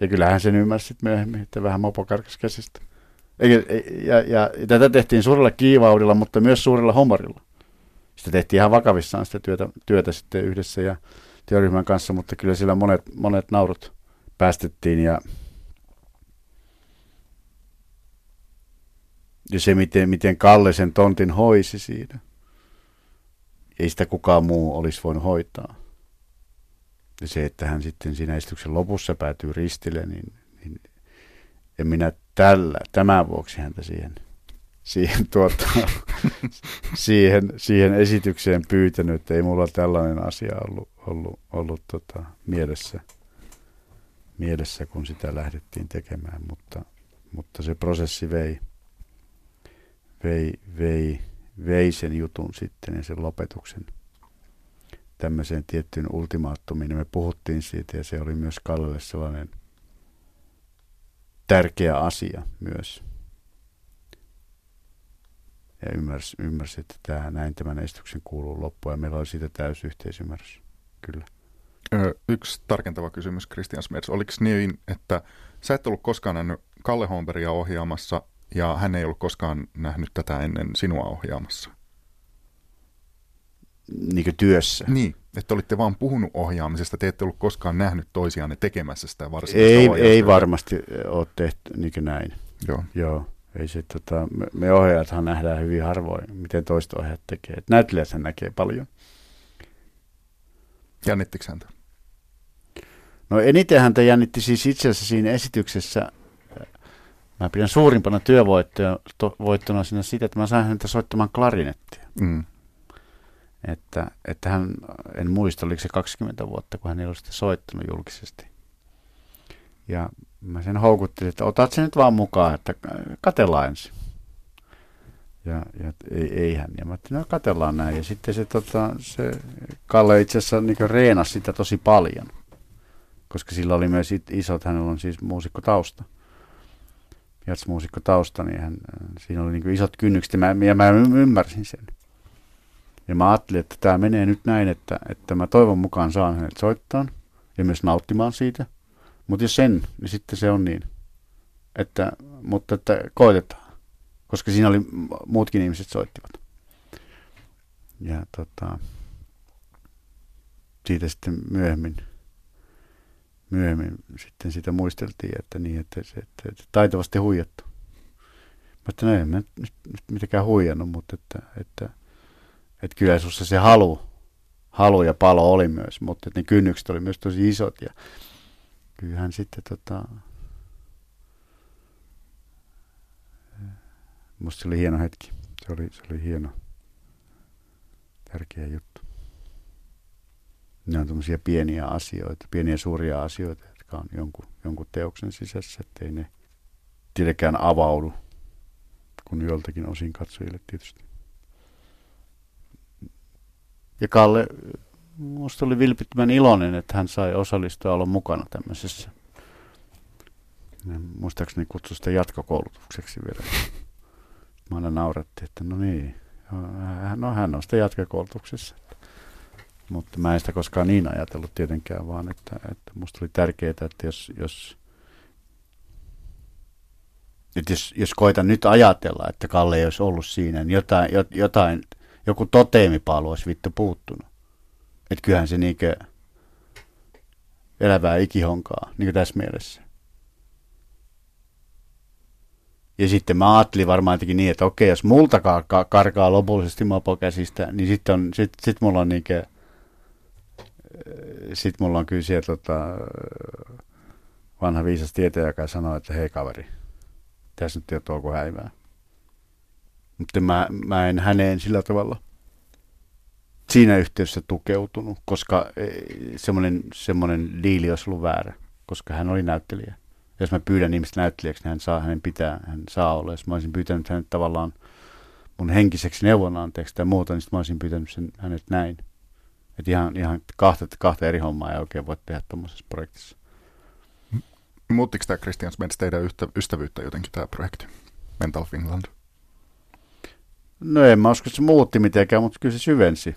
B: Ja kyllähän sen ymmärsi myöhemmin, että vähän mopo karkas käsistä. Ja, ja, ja, ja tätä tehtiin suurella kiivaudella, mutta myös suurella homorilla. Sitä tehtiin ihan vakavissaan sitä työtä, työtä sitten yhdessä ja työryhmän kanssa, mutta kyllä sillä monet, monet naurut päästettiin ja, ja se, miten, miten Kalle sen tontin hoisi siinä. Ei sitä kukaan muu olisi voinut hoitaa. Ja se, että hän sitten siinä esityksen lopussa päätyy ristille, niin, niin en minä tällä, tämän vuoksi häntä siihen, siihen, tuota, siihen, siihen esitykseen pyytänyt, että ei mulla tällainen asia ollut, ollut, ollut tota, mielessä, mielessä, kun sitä lähdettiin tekemään, mutta, mutta se prosessi vei, vei, vei, vei sen jutun sitten ja sen lopetuksen tämmöiseen tiettyyn ultimaattumiin. Me puhuttiin siitä ja se oli myös Kallelle sellainen – tärkeä asia myös. Ja ymmärsi, ymmärsi että tämä, näin tämän esityksen kuuluu loppuun ja meillä oli siitä täysi yhteisymmärrys. Kyllä.
A: Yksi tarkentava kysymys, Christian Smets. Oliko niin, että sä et ollut koskaan nähnyt Kalle Holmberia ohjaamassa ja hän ei ollut koskaan nähnyt tätä ennen sinua ohjaamassa?
B: Niin työssä?
A: Niin, että olitte vaan puhunut ohjaamisesta, te ette ollut koskaan nähnyt toisiaan tekemässä sitä varsinaista
B: Ei, ei varmasti ole tehty niin näin.
A: Joo.
B: Joo. Ei se, tota, me, me ohjaajathan nähdään hyvin harvoin, miten toiset ohjaajat tekee. Et näyttelijät sen näkee paljon.
A: Jännittikö häntä?
B: No eniten häntä jännitti siis itse asiassa siinä esityksessä Mä pidän suurimpana työvoittona siinä sitä, että mä sain häntä soittamaan klarinettia. Mm. Että, että hän, en muista, oliko se 20 vuotta, kun hän ei ollut sitä soittanut julkisesti. Ja mä sen houkuttelin, että otat sen nyt vaan mukaan, että katellaan ensin. Ja, ja ei, ei hän. Ja mä ajattelin, no katellaan näin. Ja sitten se, tota, se Kalle itse asiassa niin reenasi sitä tosi paljon. Koska sillä oli myös isot, hänellä on siis muusikkotausta. Jatsmuusikkotausta, niin hän, siinä oli niin isot kynnykset ja mä, ja mä ymmärsin sen. Ja mä ajattelin, että tämä menee nyt näin, että, että mä toivon mukaan saan hänet soittaa ja myös nauttimaan siitä. Mutta jos sen, niin sitten se on niin. Että, mutta että koitetaan, koska siinä oli muutkin ihmiset soittivat. Ja tota, siitä sitten myöhemmin, myöhemmin sitten sitä muisteltiin, että niin, että, se, että, että taitavasti huijattu. Mutta no en mä nyt, nyt mitenkään huijannut, mutta että, että, että kyllä sinussa se halu, halu ja palo oli myös, mutta ne kynnykset oli myös tosi isot ja kyllähän sitten tota, musta se oli hieno hetki. Se oli, se oli hieno, tärkeä juttu. Ne on tämmöisiä pieniä asioita, pieniä suuria asioita, jotka on jonkun, jonkun teoksen sisässä, ettei ne tietenkään avaudu, kun joltakin osin katsojille tietysti. Ja Kalle Minusta oli vilpittömän iloinen, että hän sai osallistua olla mukana tämmöisessä. Muistaakseni kutsui sitä jatkokoulutukseksi vielä. Mä aina naurattiin, että no niin, no hän on sitä jatkokoulutuksessa. Mutta mä en sitä koskaan niin ajatellut tietenkään, vaan että, että musta oli tärkeää, että jos, jos, että jos, jos koitan nyt ajatella, että Kalle ei olisi ollut siinä, niin jotain, jotain joku toteemipalu olisi vittu puuttunut. Että kyllähän se niinkö elävää ikihonkaa, niin kuin tässä mielessä. Ja sitten mä ajattelin varmaan jotenkin niin, että okei, jos multa karkaa lopullisesti mopo käsistä, niin sitten sit, sit mulla on niinkö, sit mulla on kyllä siellä tota, vanha viisas tietäjä, joka sanoo, että hei kaveri, tässä nyt ei ole tuo häivää. Mutta mä, mä en häneen sillä tavalla siinä yhteydessä tukeutunut, koska e, semmoinen, semmoinen diili olisi ollut väärä, koska hän oli näyttelijä. Jos mä pyydän ihmistä näyttelijäksi, niin hän saa, hänen pitää, hän saa olla. Jos mä olisin pyytänyt hänet tavallaan mun henkiseksi neuvonanteeksi tai muuta, niin mä olisin pyytänyt sen, hänet näin. Että ihan, ihan kahta, kahta eri hommaa ei oikein voi tehdä tuommoisessa projektissa.
A: Muuttiko tämä Christian Smets teidän ystävyyttä jotenkin tämä projekti, Mental Finland?
B: No en mä usko, että se muutti mitenkään, mutta kyllä se syvensi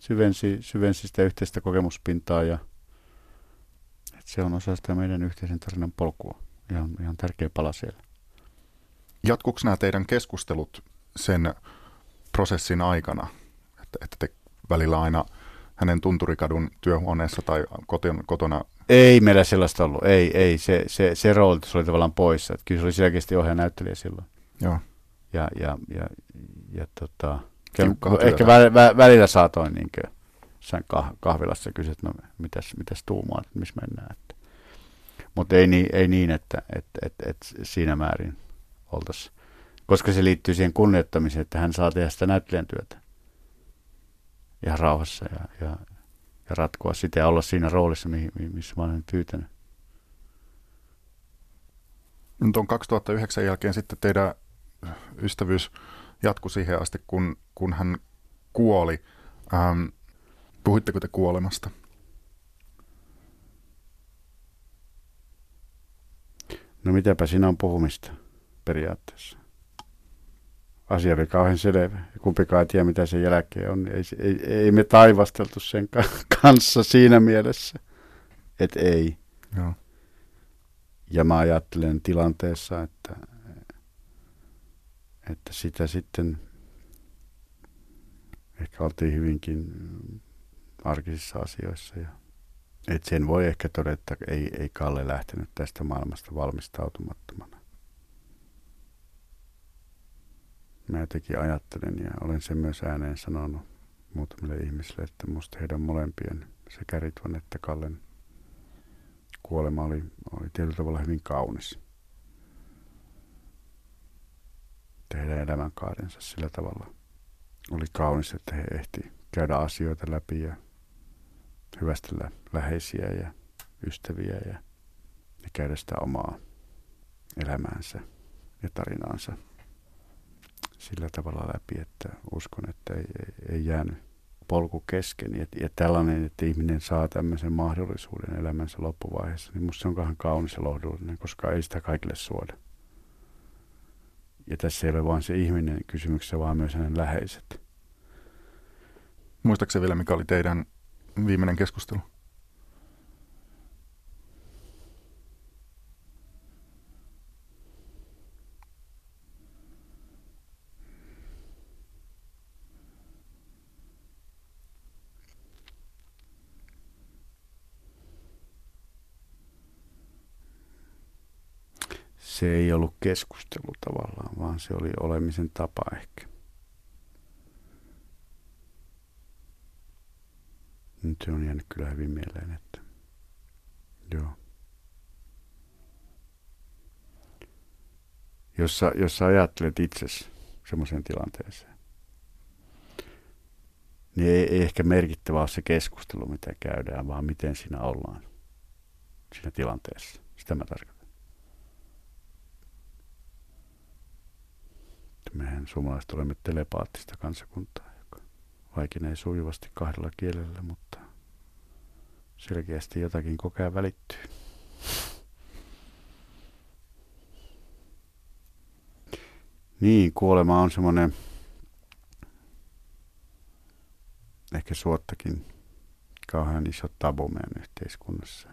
B: syvensi, syvensi sitä yhteistä kokemuspintaa ja että se on osa sitä meidän yhteisen tarinan polkua. Ihan, ihan tärkeä pala siellä.
A: Jatkuuko nämä teidän keskustelut sen prosessin aikana, että, että te välillä aina hänen tunturikadun työhuoneessa tai kotona, kotona
B: ei meillä sellaista ollut. Ei, ei. Se, se, se rooli oli tavallaan poissa. Että kyllä se oli selkeästi ohjaajanäyttelijä silloin.
A: Joo.
B: Ja, ja, ja, ja tota, Ehkä vä, vä, välillä saatoin niin sen kah, kahvilassa kysyä, että no mitäs, mitäs tuumaa, että missä mennään. Että. Mutta ei, niin, ei niin, että et, et, et siinä määrin oltaisiin. Koska se liittyy siihen kunnioittamiseen, että hän saa tehdä sitä näyttelijän työtä. Ihan rauhassa ja, ja, ja ratkoa sitä ja olla siinä roolissa, missä mä olen pyytänyt.
A: Nyt on 2009 jälkeen sitten teidän ystävyys jatkui siihen asti, kun, kun hän kuoli. Ähm, puhuitteko te kuolemasta?
B: No mitäpä siinä on puhumista periaatteessa. Asia oli kauhean selvä. Kumpikaan ei tiedä, mitä sen jälkeen on. Ei, ei, ei me taivasteltu sen kanssa siinä mielessä, että ei. Joo. Ja mä ajattelen tilanteessa, että, että sitä sitten ehkä oltiin hyvinkin arkisissa asioissa. Ja, et sen voi ehkä todeta, että ei, ei Kalle lähtenyt tästä maailmasta valmistautumattomana. Mä jotenkin ajattelen ja olen sen myös ääneen sanonut muutamille ihmisille, että musta heidän molempien, sekä Ritvan että Kallen kuolema oli, oli tietyllä tavalla hyvin kaunis että heidän elämänkaarensa sillä tavalla oli kaunis, että he ehti käydä asioita läpi ja hyvästellä läheisiä ja ystäviä ja, ja käydä sitä omaa elämäänsä ja tarinaansa sillä tavalla läpi, että uskon, että ei, ei, ei jäänyt polku kesken. Ja, ja tällainen, että ihminen saa tämmöisen mahdollisuuden elämänsä loppuvaiheessa, niin musta se on kaunis ja lohdullinen, koska ei sitä kaikille suoda. Ja tässä ei ole vain se ihminen kysymyksessä, vaan myös hänen läheiset.
A: Muistaakseni vielä, mikä oli teidän viimeinen keskustelu?
B: Se ei ollut keskustelu tavallaan, vaan se oli olemisen tapa ehkä. Nyt se on jäänyt kyllä hyvin mieleen, että joo. Jos sä, jos sä ajattelet itsesi semmoiseen tilanteeseen, niin ei, ei ehkä merkittävä ole se keskustelu, mitä käydään, vaan miten siinä ollaan siinä tilanteessa. Sitä mä tarkoitan. Mehän suomalaiset olemme telepaattista kansakuntaa, joka vaikenee sujuvasti kahdella kielellä, mutta selkeästi jotakin koko ajan välittyy. Niin, kuolema on semmoinen ehkä suottakin kauhean iso tabu meidän yhteiskunnassa.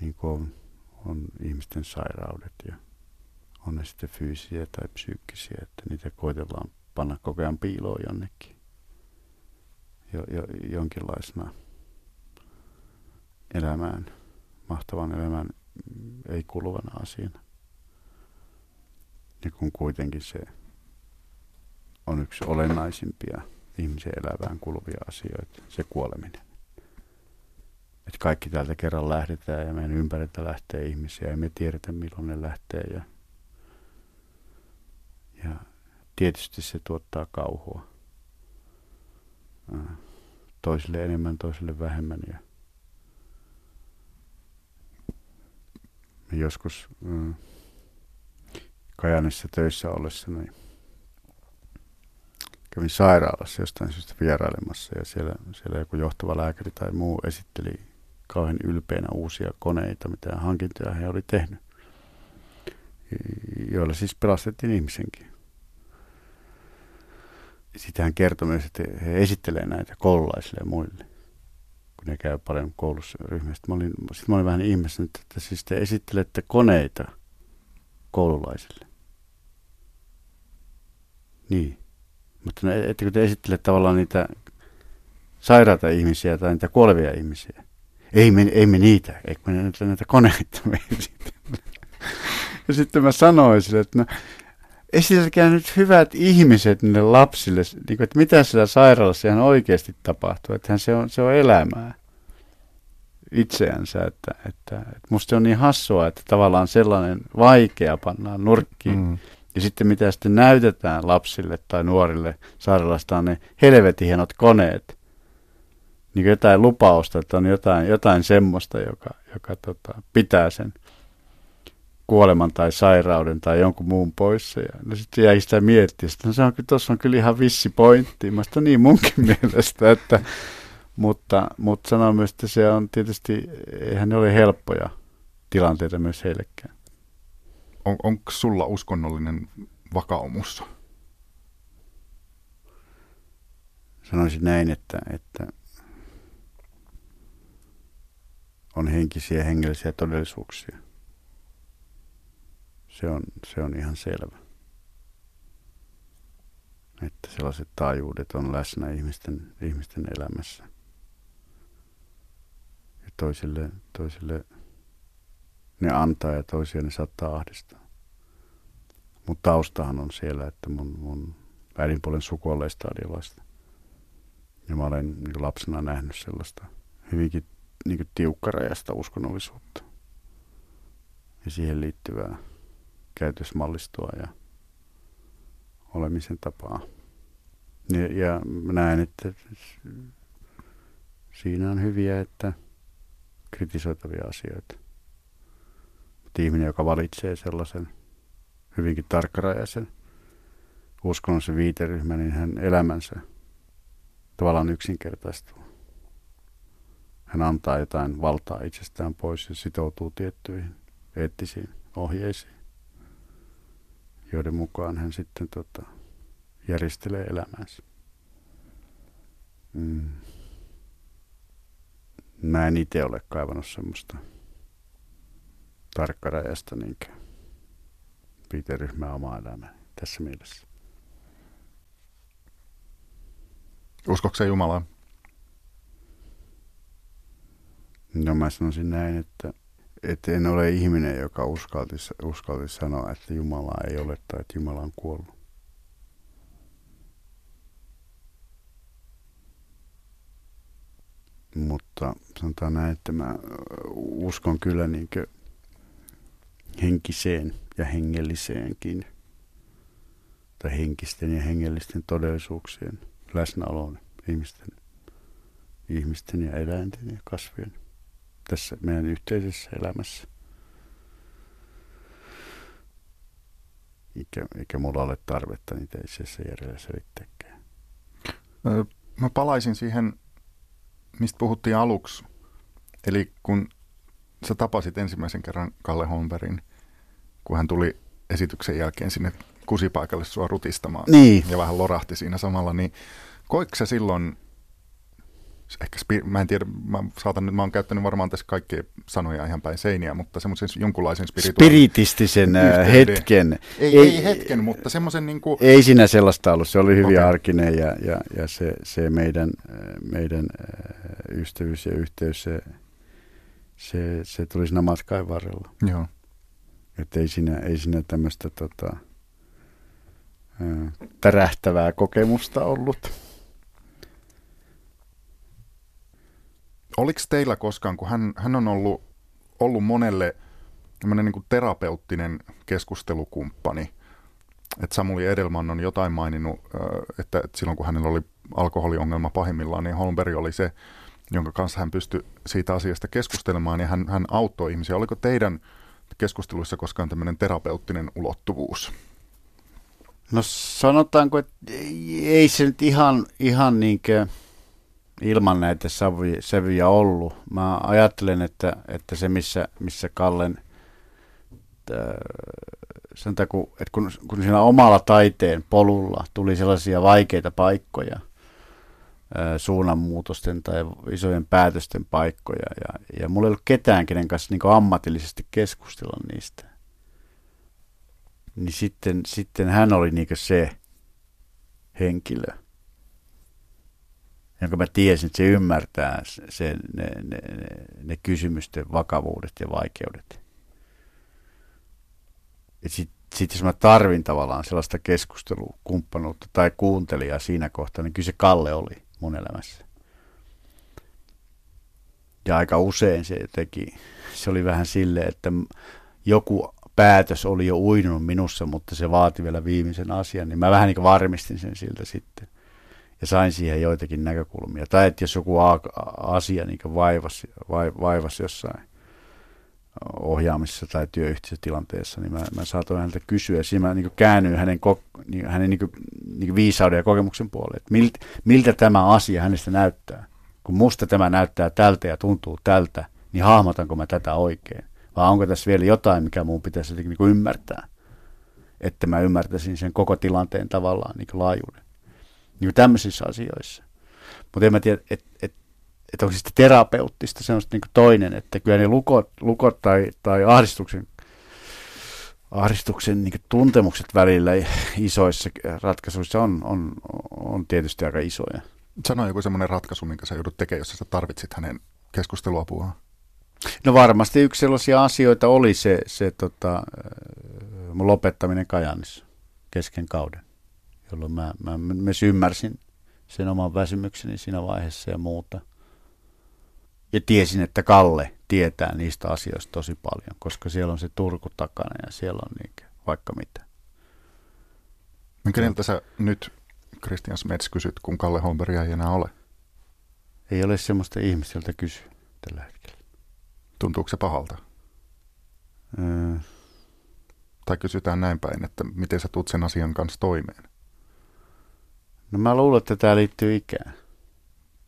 B: Niin kuin on, on ihmisten sairaudet ja on ne sitten fyysisiä tai psyykkisiä, että niitä koitellaan panna koko ajan piiloon jonnekin jo, jo, jonkinlaisena elämään, mahtavan elämän ei kuluvana asiana. Ja kun kuitenkin se on yksi olennaisimpia ihmisen elävään kuluvia asioita, se kuoleminen. Että kaikki täältä kerran lähdetään ja meidän ympäriltä lähtee ihmisiä ja me tiedetä milloin ne lähtee ja ja tietysti se tuottaa kauhua. Toisille enemmän, toisille vähemmän. Ja joskus mm, Kajanissa töissä ollessa niin kävin sairaalassa jostain syystä vierailemassa ja siellä, siellä joku johtava lääkäri tai muu esitteli kauhean ylpeänä uusia koneita, mitä hankintoja he oli tehnyt joilla siis pelastettiin ihmisenkin. Sitten hän kertoi myös, että he esittelee näitä koululaisille ja muille, kun ne käy paljon koulussa ryhmästä. Mä olin, sitten mä olin vähän ihmeessä, että siis te esittelette koneita koululaisille. Niin. Mutta ne, ettekö te esittele tavallaan niitä sairaita ihmisiä tai niitä kuolevia ihmisiä? Ei me, ei me niitä, eikö me näitä, näitä koneita me ja sitten mä sanoin sille, että no, esitelkää nyt hyvät ihmiset niille lapsille, niin kuin, että mitä siellä sairaalassa ihan oikeasti tapahtuu. Että se on, se on elämää itseänsä. Että, että, että musta se on niin hassua, että tavallaan sellainen vaikea pannaan nurkkiin. Mm. Ja sitten mitä sitten näytetään lapsille tai nuorille sairaalasta on ne helvetin hienot koneet. Niin jotain lupausta, että on jotain, jotain semmoista, joka, joka tota, pitää sen – kuoleman tai sairauden tai jonkun muun poissa. Ja no sitten jäi sitä miettiä, että no se on, tuossa on kyllä ihan vissi pointti. Mä niin munkin mielestä, että, mutta, mutta sanon myös, että se on tietysti, eihän ne ole helppoja tilanteita myös heillekään.
A: On, onko sulla uskonnollinen vakaumus?
B: Sanoisin näin, että, että on henkisiä ja hengellisiä todellisuuksia. Se on, se on ihan selvä. Että sellaiset taajuudet on läsnä ihmisten, ihmisten elämässä. Ja toisille, toisille ne antaa ja toisia ne saattaa ahdistaa. Mutta taustahan on siellä, että mun, mun äidinpuolen suku on stadiolaista. Ja mä olen niin lapsena nähnyt sellaista hyvinkin niin tiukkarajasta uskonnollisuutta. Ja siihen liittyvää käytösmallistoa ja olemisen tapaa. Ja, ja näen, että siinä on hyviä että kritisoitavia asioita. Mutta ihminen, joka valitsee sellaisen hyvinkin tarkkarajaisen uskonnollisen viiteryhmän, niin hän elämänsä tavallaan yksinkertaistuu. Hän antaa jotain valtaa itsestään pois ja sitoutuu tiettyihin eettisiin ohjeisiin, joiden mukaan hän sitten tota, järjestelee elämänsä. Mm. Mä en itse ole kaivannut semmoista tarkkarajasta niinkään viiteryhmää omaa elämääni tässä mielessä.
A: Uskokse Jumalaan?
B: No mä sanoisin näin, että, että en ole ihminen, joka uskalti sanoa, että Jumala ei ole tai että Jumala on kuollut. Mutta sanotaan näin, että mä uskon kyllä niin henkiseen ja hengelliseenkin, tai henkisten ja hengellisten todellisuuksien läsnäoloon ihmisten, ihmisten ja eläinten ja kasvien tässä meidän yhteisessä elämässä. Eikä, eikä mulla ole tarvetta niitä itse asiassa järjellä selittääkään.
A: Mä palaisin siihen, mistä puhuttiin aluksi. Eli kun sä tapasit ensimmäisen kerran Kalle Holmbergin, kun hän tuli esityksen jälkeen sinne kusipaikalle sua rutistamaan.
B: Niin.
A: Ja vähän lorahti siinä samalla, niin koiko sä silloin ehkä, mä en tiedä, mä, saatan mä oon käyttänyt varmaan tässä kaikkia sanoja ihan päin seiniä, mutta semmoisen jonkunlaisen
B: spirituaalisen... Spiritistisen äh, hetken.
A: Ei, ei, ei hetken, mutta semmoisen niin kuin...
B: Ei siinä sellaista ollut, se oli hyvin okay. arkinen ja, ja, ja se, se meidän, äh, meidän äh, ystävyys ja yhteys, se, se, se tuli siinä matkain varrella.
A: Joo.
B: Että ei siinä, ei siinä tämmöistä tota, tärähtävää kokemusta ollut.
A: Oliko teillä koskaan, kun hän, hän on ollut, ollut monelle niin kuin terapeuttinen keskustelukumppani, että Samuli Edelman on jotain maininnut, että, että silloin kun hänellä oli alkoholiongelma pahimmillaan, niin Holmberg oli se, jonka kanssa hän pystyi siitä asiasta keskustelemaan ja hän, hän auttoi ihmisiä. Oliko teidän keskusteluissa koskaan tämmöinen terapeuttinen ulottuvuus?
B: No sanotaanko, että ei se nyt ihan, ihan niin kuin ilman näitä sävyjä, sävyjä ollut. Mä ajattelen, että, että se missä, missä Kallen, sen takia, että kun, kun siinä omalla taiteen polulla tuli sellaisia vaikeita paikkoja, suunnanmuutosten tai isojen päätösten paikkoja, ja, ja mulla ei ollut ketään, kenen kanssa niin ammatillisesti keskustella niistä. Niin sitten, sitten hän oli niin se henkilö – jonka mä tiesin, että se ymmärtää se, ne, ne, ne, kysymysten vakavuudet ja vaikeudet. Sitten sit jos mä tarvin tavallaan sellaista keskustelukumppanuutta tai kuuntelijaa siinä kohtaa, niin kyllä se Kalle oli mun elämässä. Ja aika usein se teki, se oli vähän silleen, että joku päätös oli jo uinunut minussa, mutta se vaati vielä viimeisen asian, niin mä vähän niin varmistin sen siltä sitten ja sain siihen joitakin näkökulmia. Tai että jos joku asia niin vaivasi, vaivasi jossain ohjaamisessa tai työyhteisötilanteessa, niin mä, mä saatoin häneltä kysyä. Siinä mä niin käännyin hänen, niin, hänen niin niin viisauden ja kokemuksen puoleen, että miltä, miltä tämä asia hänestä näyttää. Kun musta tämä näyttää tältä ja tuntuu tältä, niin hahmotanko mä tätä oikein? Vai onko tässä vielä jotain, mikä mun pitäisi niin ymmärtää? Että mä ymmärtäisin sen koko tilanteen tavallaan niin laajuuden niin tämmöisissä asioissa. Mutta en mä tiedä, että et, et onko sitten terapeuttista se on niin toinen, että kyllä ne lukot, lukot tai, tai ahdistuksen, ahdistuksen niin tuntemukset välillä isoissa ratkaisuissa on, on, on tietysti aika isoja.
A: Sano joku semmoinen ratkaisu, minkä sä joudut tekemään, jos sä tarvitsit hänen keskusteluapua.
B: No varmasti yksi sellaisia asioita oli se, se tota, mun lopettaminen Kajanissa kesken kauden jolloin mä, mä myös ymmärsin sen oman väsymykseni siinä vaiheessa ja muuta. Ja tiesin, että Kalle tietää niistä asioista tosi paljon, koska siellä on se Turku takana ja siellä on niin vaikka mitä.
A: Keneltä sä nyt Christian Smets kysyt, kun Kalle Holmbergia ei enää ole?
B: Ei ole semmoista ihmistä, jolta kysyä tällä hetkellä.
A: Tuntuuko se pahalta?
B: Öö,
A: Tai kysytään näin päin, että miten sä tuut sen asian kanssa toimeen?
B: No mä luulen, että tämä liittyy ikään.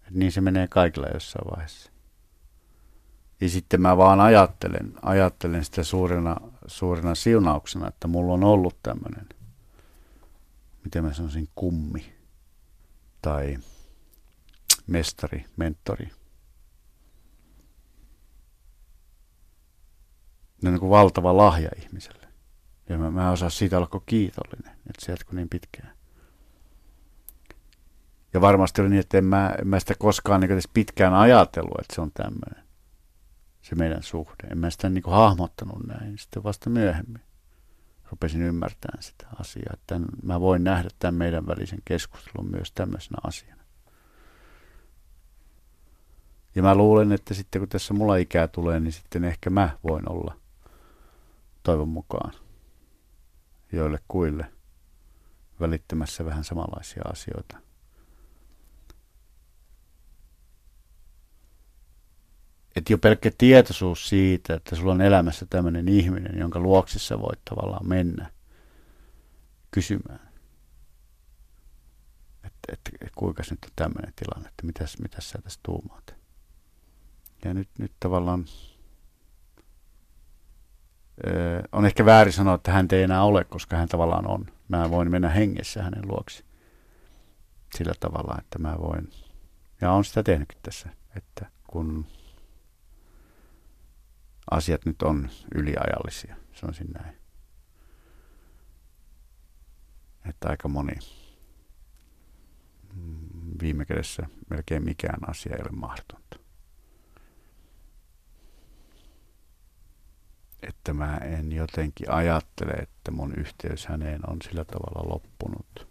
B: Et niin se menee kaikilla jossain vaiheessa. Ja sitten mä vaan ajattelen, ajattelen sitä suurena, suurena siunauksena, että mulla on ollut tämmöinen, miten mä sanoisin, kummi tai mestari, mentori. Ne on niin kuin valtava lahja ihmiselle. Ja mä, mä en osaa siitä olla kiitollinen, että se jatkuu niin pitkään. Ja varmasti oli niin, että en mä, en mä sitä koskaan niin edes pitkään ajatellut, että se on tämmöinen, se meidän suhde. En mä sitä niin hahmottanut näin, sitten vasta myöhemmin rupesin ymmärtämään sitä asiaa. Että mä voin nähdä tämän meidän välisen keskustelun myös tämmöisenä asiana. Ja mä luulen, että sitten kun tässä mulla ikää tulee, niin sitten ehkä mä voin olla toivon mukaan joille kuille välittämässä vähän samanlaisia asioita. Että jo pelkkä tietoisuus siitä, että sulla on elämässä tämmöinen ihminen, jonka luoksissa voit tavallaan mennä kysymään. Että, että kuinka nyt on tämmöinen tilanne, että mitäs, mitäs sä tässä tuumaat. Ja nyt, nyt tavallaan öö, on ehkä väärin sanoa, että hän ei enää ole, koska hän tavallaan on. Mä voin mennä hengessä hänen luoksi sillä tavalla, että mä voin, ja on sitä tehnytkin tässä, että kun asiat nyt on yliajallisia, sanoisin näin. Että aika moni mm, viime kädessä melkein mikään asia ei ole mahdotonta. Että mä en jotenkin ajattele, että mun yhteys häneen on sillä tavalla loppunut.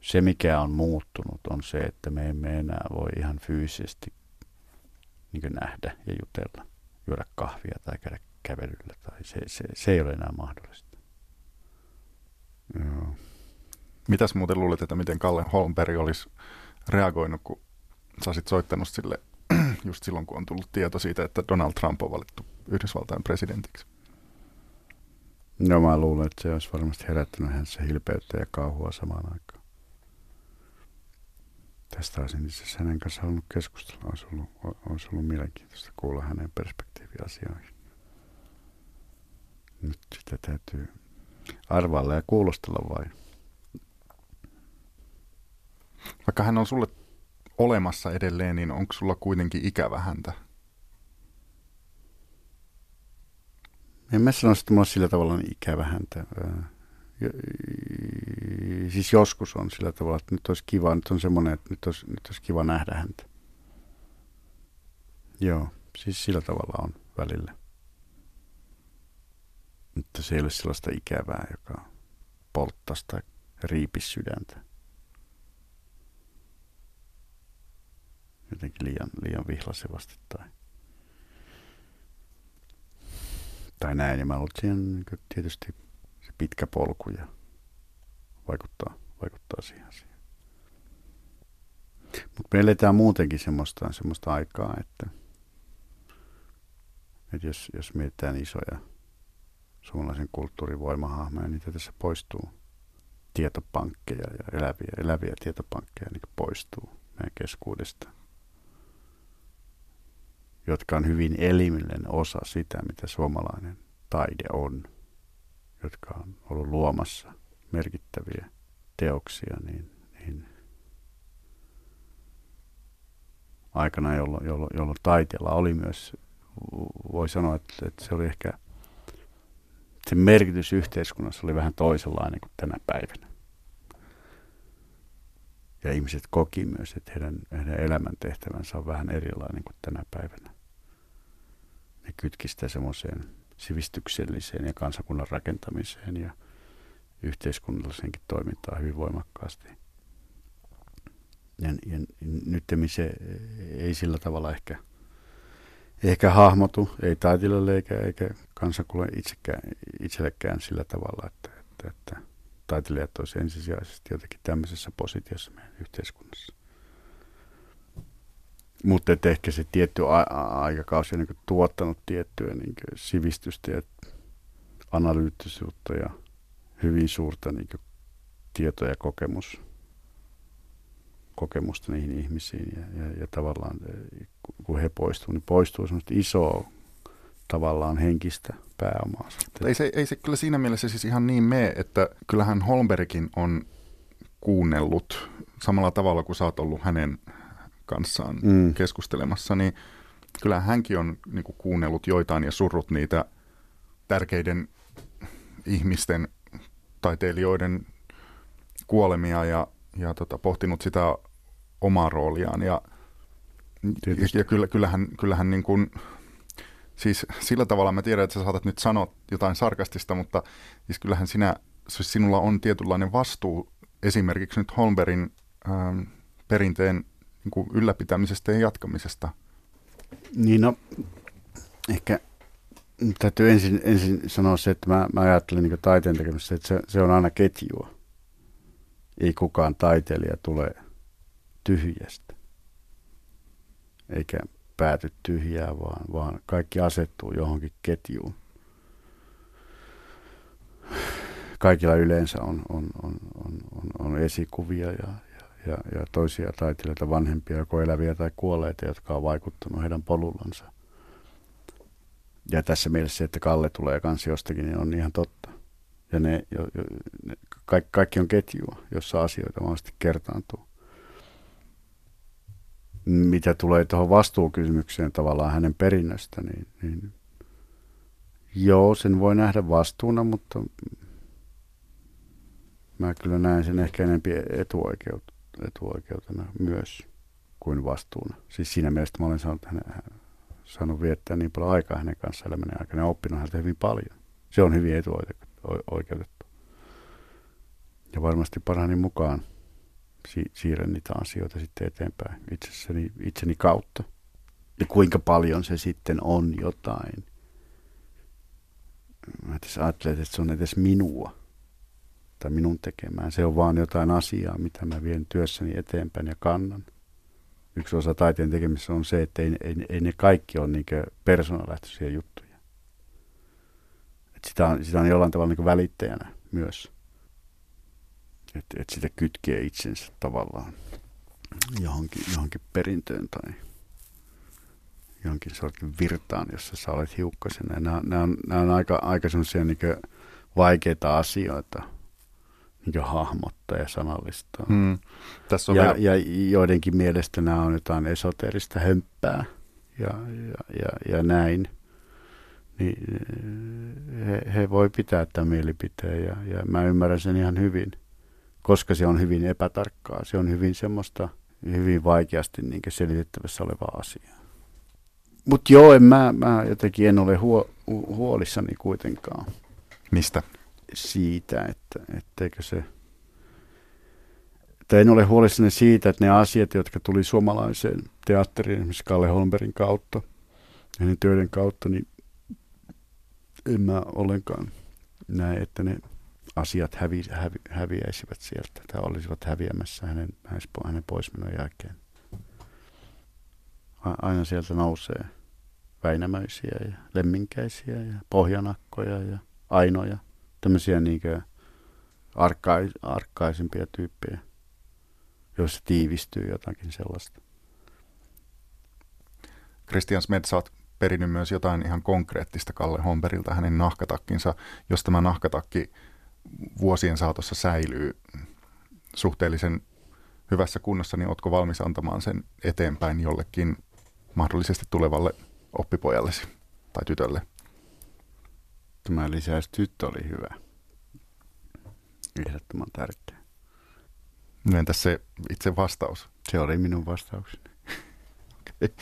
B: Se, mikä on muuttunut, on se, että me emme enää voi ihan fyysisesti niin nähdä ja jutella, juoda kahvia tai käydä kävelyllä. Tai se, se, se ei ole enää mahdollista.
A: Joo. Mitäs muuten luulet, että miten Kalle Holmberg olisi reagoinut, kun sä olisit soittanut sille just silloin, kun on tullut tieto siitä, että Donald Trump on valittu Yhdysvaltain presidentiksi?
B: No mä luulen, että se olisi varmasti herättänyt hänessä hilpeyttä ja kauhua samaan aikaan. Tästä olisin itse hänen kanssa halunnut keskustella. Olisi ollut, olisi ollut mielenkiintoista kuulla hänen perspektiiviä asioihin. Nyt sitä täytyy arvailla ja kuulostella vain.
A: Vaikka hän on sulle olemassa edelleen, niin onko sulla kuitenkin ikävä häntä?
B: En mä sano, että mulla on sillä tavalla niin ikävä häntä. Siis joskus on sillä tavalla, että nyt olisi kiva, nyt on semmoinen, että nyt olisi, nyt olisi kiva nähdä häntä. Joo, siis sillä tavalla on välillä. Mutta se ei ole sellaista ikävää, joka polttaisi tai riipisi sydäntä. Jotenkin liian, liian vihlasevasti tai, tai näin. Ja mä luulen, siihen niin tietysti se pitkä polku ja vaikuttaa, vaikuttaa siihen asiaan. Mutta me eletään muutenkin semmoista, semmoista aikaa, että, että jos, jos mietitään isoja suomalaisen kulttuurin voimahahmoja, niin tässä poistuu tietopankkeja ja eläviä, eläviä tietopankkeja niin poistuu meidän keskuudesta, jotka on hyvin elimellinen osa sitä, mitä suomalainen taide on, jotka on ollut luomassa merkittäviä teoksia, niin, niin aikana, jolloin, jolloin, jolloin taiteella oli myös, voi sanoa, että, että se oli ehkä, se merkitys yhteiskunnassa oli vähän toisenlainen kuin tänä päivänä. Ja ihmiset koki myös, että heidän, heidän elämäntehtävänsä on vähän erilainen kuin tänä päivänä. Ne kytki sitä semmoiseen sivistykselliseen ja kansakunnan rakentamiseen ja yhteiskunnallisenkin toimintaan hyvin voimakkaasti. Ja, ja nyt se ei sillä tavalla ehkä ehkä hahmotu, ei taiteilijalle eikä, eikä kansakulle itsekään, itsellekään sillä tavalla, että, että, että taiteilijat olisi ensisijaisesti jotenkin tämmöisessä positiossa meidän yhteiskunnassa. Mutta ehkä se tietty aikakausi on niin tuottanut tiettyä niin sivistystä ja analyyttisuutta ja hyvin suurta niin tieto- ja kokemus, kokemusta niihin ihmisiin. Ja, ja, ja tavallaan kun he poistuu, niin poistuu semmoista isoa tavallaan henkistä pääomaa.
A: Ei se, ei se kyllä siinä mielessä siis ihan niin mene, että kyllähän Holmbergin on kuunnellut samalla tavalla kuin sä oot ollut hänen kanssaan mm. keskustelemassa, niin kyllä hänkin on niin kuin, kuunnellut joitain ja surrut niitä tärkeiden ihmisten, taiteilijoiden kuolemia ja, ja tota, pohtinut sitä omaa rooliaan. Ja, ja, ja kyllä, kyllähän, kyllähän niin kuin, siis sillä tavalla mä tiedän, että sä saatat nyt sanoa jotain sarkastista, mutta siis kyllähän sinä, siis sinulla on tietynlainen vastuu esimerkiksi nyt Holmberin ähm, perinteen niin kuin ylläpitämisestä ja jatkamisesta.
B: Niin no, ehkä täytyy ensin, ensin sanoa se, että mä, mä ajattelen niin taiteen tekemisessä, että se, se on aina ketjua. Ei kukaan taiteilija tule tyhjästä. Eikä pääty tyhjää, vaan, vaan kaikki asettuu johonkin ketjuun. Kaikilla yleensä on, on, on, on, on, on esikuvia ja, ja, ja toisia taiteilijoita, vanhempia, joko eläviä tai kuolleita, jotka on vaikuttanut heidän polullansa. Ja tässä mielessä että Kalle tulee kanssa jostakin, niin on ihan totta. Ja ne, jo, jo, ne kaikki, kaikki on ketjua, jossa asioita mahdollisesti kertaantuu mitä tulee tuohon vastuukysymykseen tavallaan hänen perinnöstä, niin, niin joo, sen voi nähdä vastuuna, mutta mä kyllä näen sen ehkä enempi etuoikeut, etuoikeutena myös kuin vastuuna. Siis siinä mielessä mä olen saanut, hänen, saanut viettää niin paljon aikaa hänen kanssa elämän aikana ja oppinut häneltä hyvin paljon. Se on hyvin etuoikeutettu. Ja varmasti parhaani mukaan si- siirrän niitä asioita sitten eteenpäin itsessäni, itseni kautta. Ja kuinka paljon se sitten on jotain. Mä ajattelen, että se on edes minua tai minun tekemään. Se on vaan jotain asiaa, mitä mä vien työssäni eteenpäin ja kannan. Yksi osa taiteen tekemisessä on se, että ei, ei, ei ne kaikki ole niin persoonalähtöisiä juttuja. Et sitä, on, sitä on jollain tavalla niin välittäjänä myös. Että et sitä kytkee itsensä tavallaan johonkin, johonkin perintöön tai johonkin sortin virtaan, jossa sä olet hiukkasena. Nämä, nämä, on, nämä on aika, aika semmoisia niin vaikeita asioita niin hahmottaa ja sanallistaa. Hmm. Tässä on ja, vielä... ja joidenkin mielestä nämä on jotain esoteerista hömppää ja, ja, ja, ja näin. Niin he, he voi pitää tämän mielipiteen ja, ja mä ymmärrän sen ihan hyvin koska se on hyvin epätarkkaa. Se on hyvin semmoista hyvin vaikeasti niin selitettävässä olevaa asiaa. Mutta joo, en mä, mä jotenkin en ole huo, huolissani kuitenkaan.
A: Mistä?
B: Siitä, että etteikö se... Että en ole huolissani siitä, että ne asiat, jotka tuli suomalaiseen teatteriin, esimerkiksi Kalle Holmbergin kautta, hänen töiden kautta, niin en mä ollenkaan näe, että ne asiat hävi, hävi, häviäisivät sieltä tai olisivat häviämässä hänen, hänen poismenon jälkeen. Aina sieltä nousee Väinämöisiä ja Lemminkäisiä ja Pohjanakkoja ja Ainoja, tämmöisiä niinkö arkkais, arkkaisimpia tyyppejä, joissa tiivistyy jotakin sellaista.
A: Christian Smed, sä oot perinnyt myös jotain ihan konkreettista Kalle Homberilta, hänen nahkatakkinsa. Jos tämä nahkatakki vuosien saatossa säilyy suhteellisen hyvässä kunnossa, niin oletko valmis antamaan sen eteenpäin jollekin mahdollisesti tulevalle oppipojallesi tai tytölle?
B: Tämä lisäys tyttö oli hyvä. Ehdottoman tärkeä.
A: No entäs se itse vastaus?
B: Se oli minun vastaukseni.
A: okay.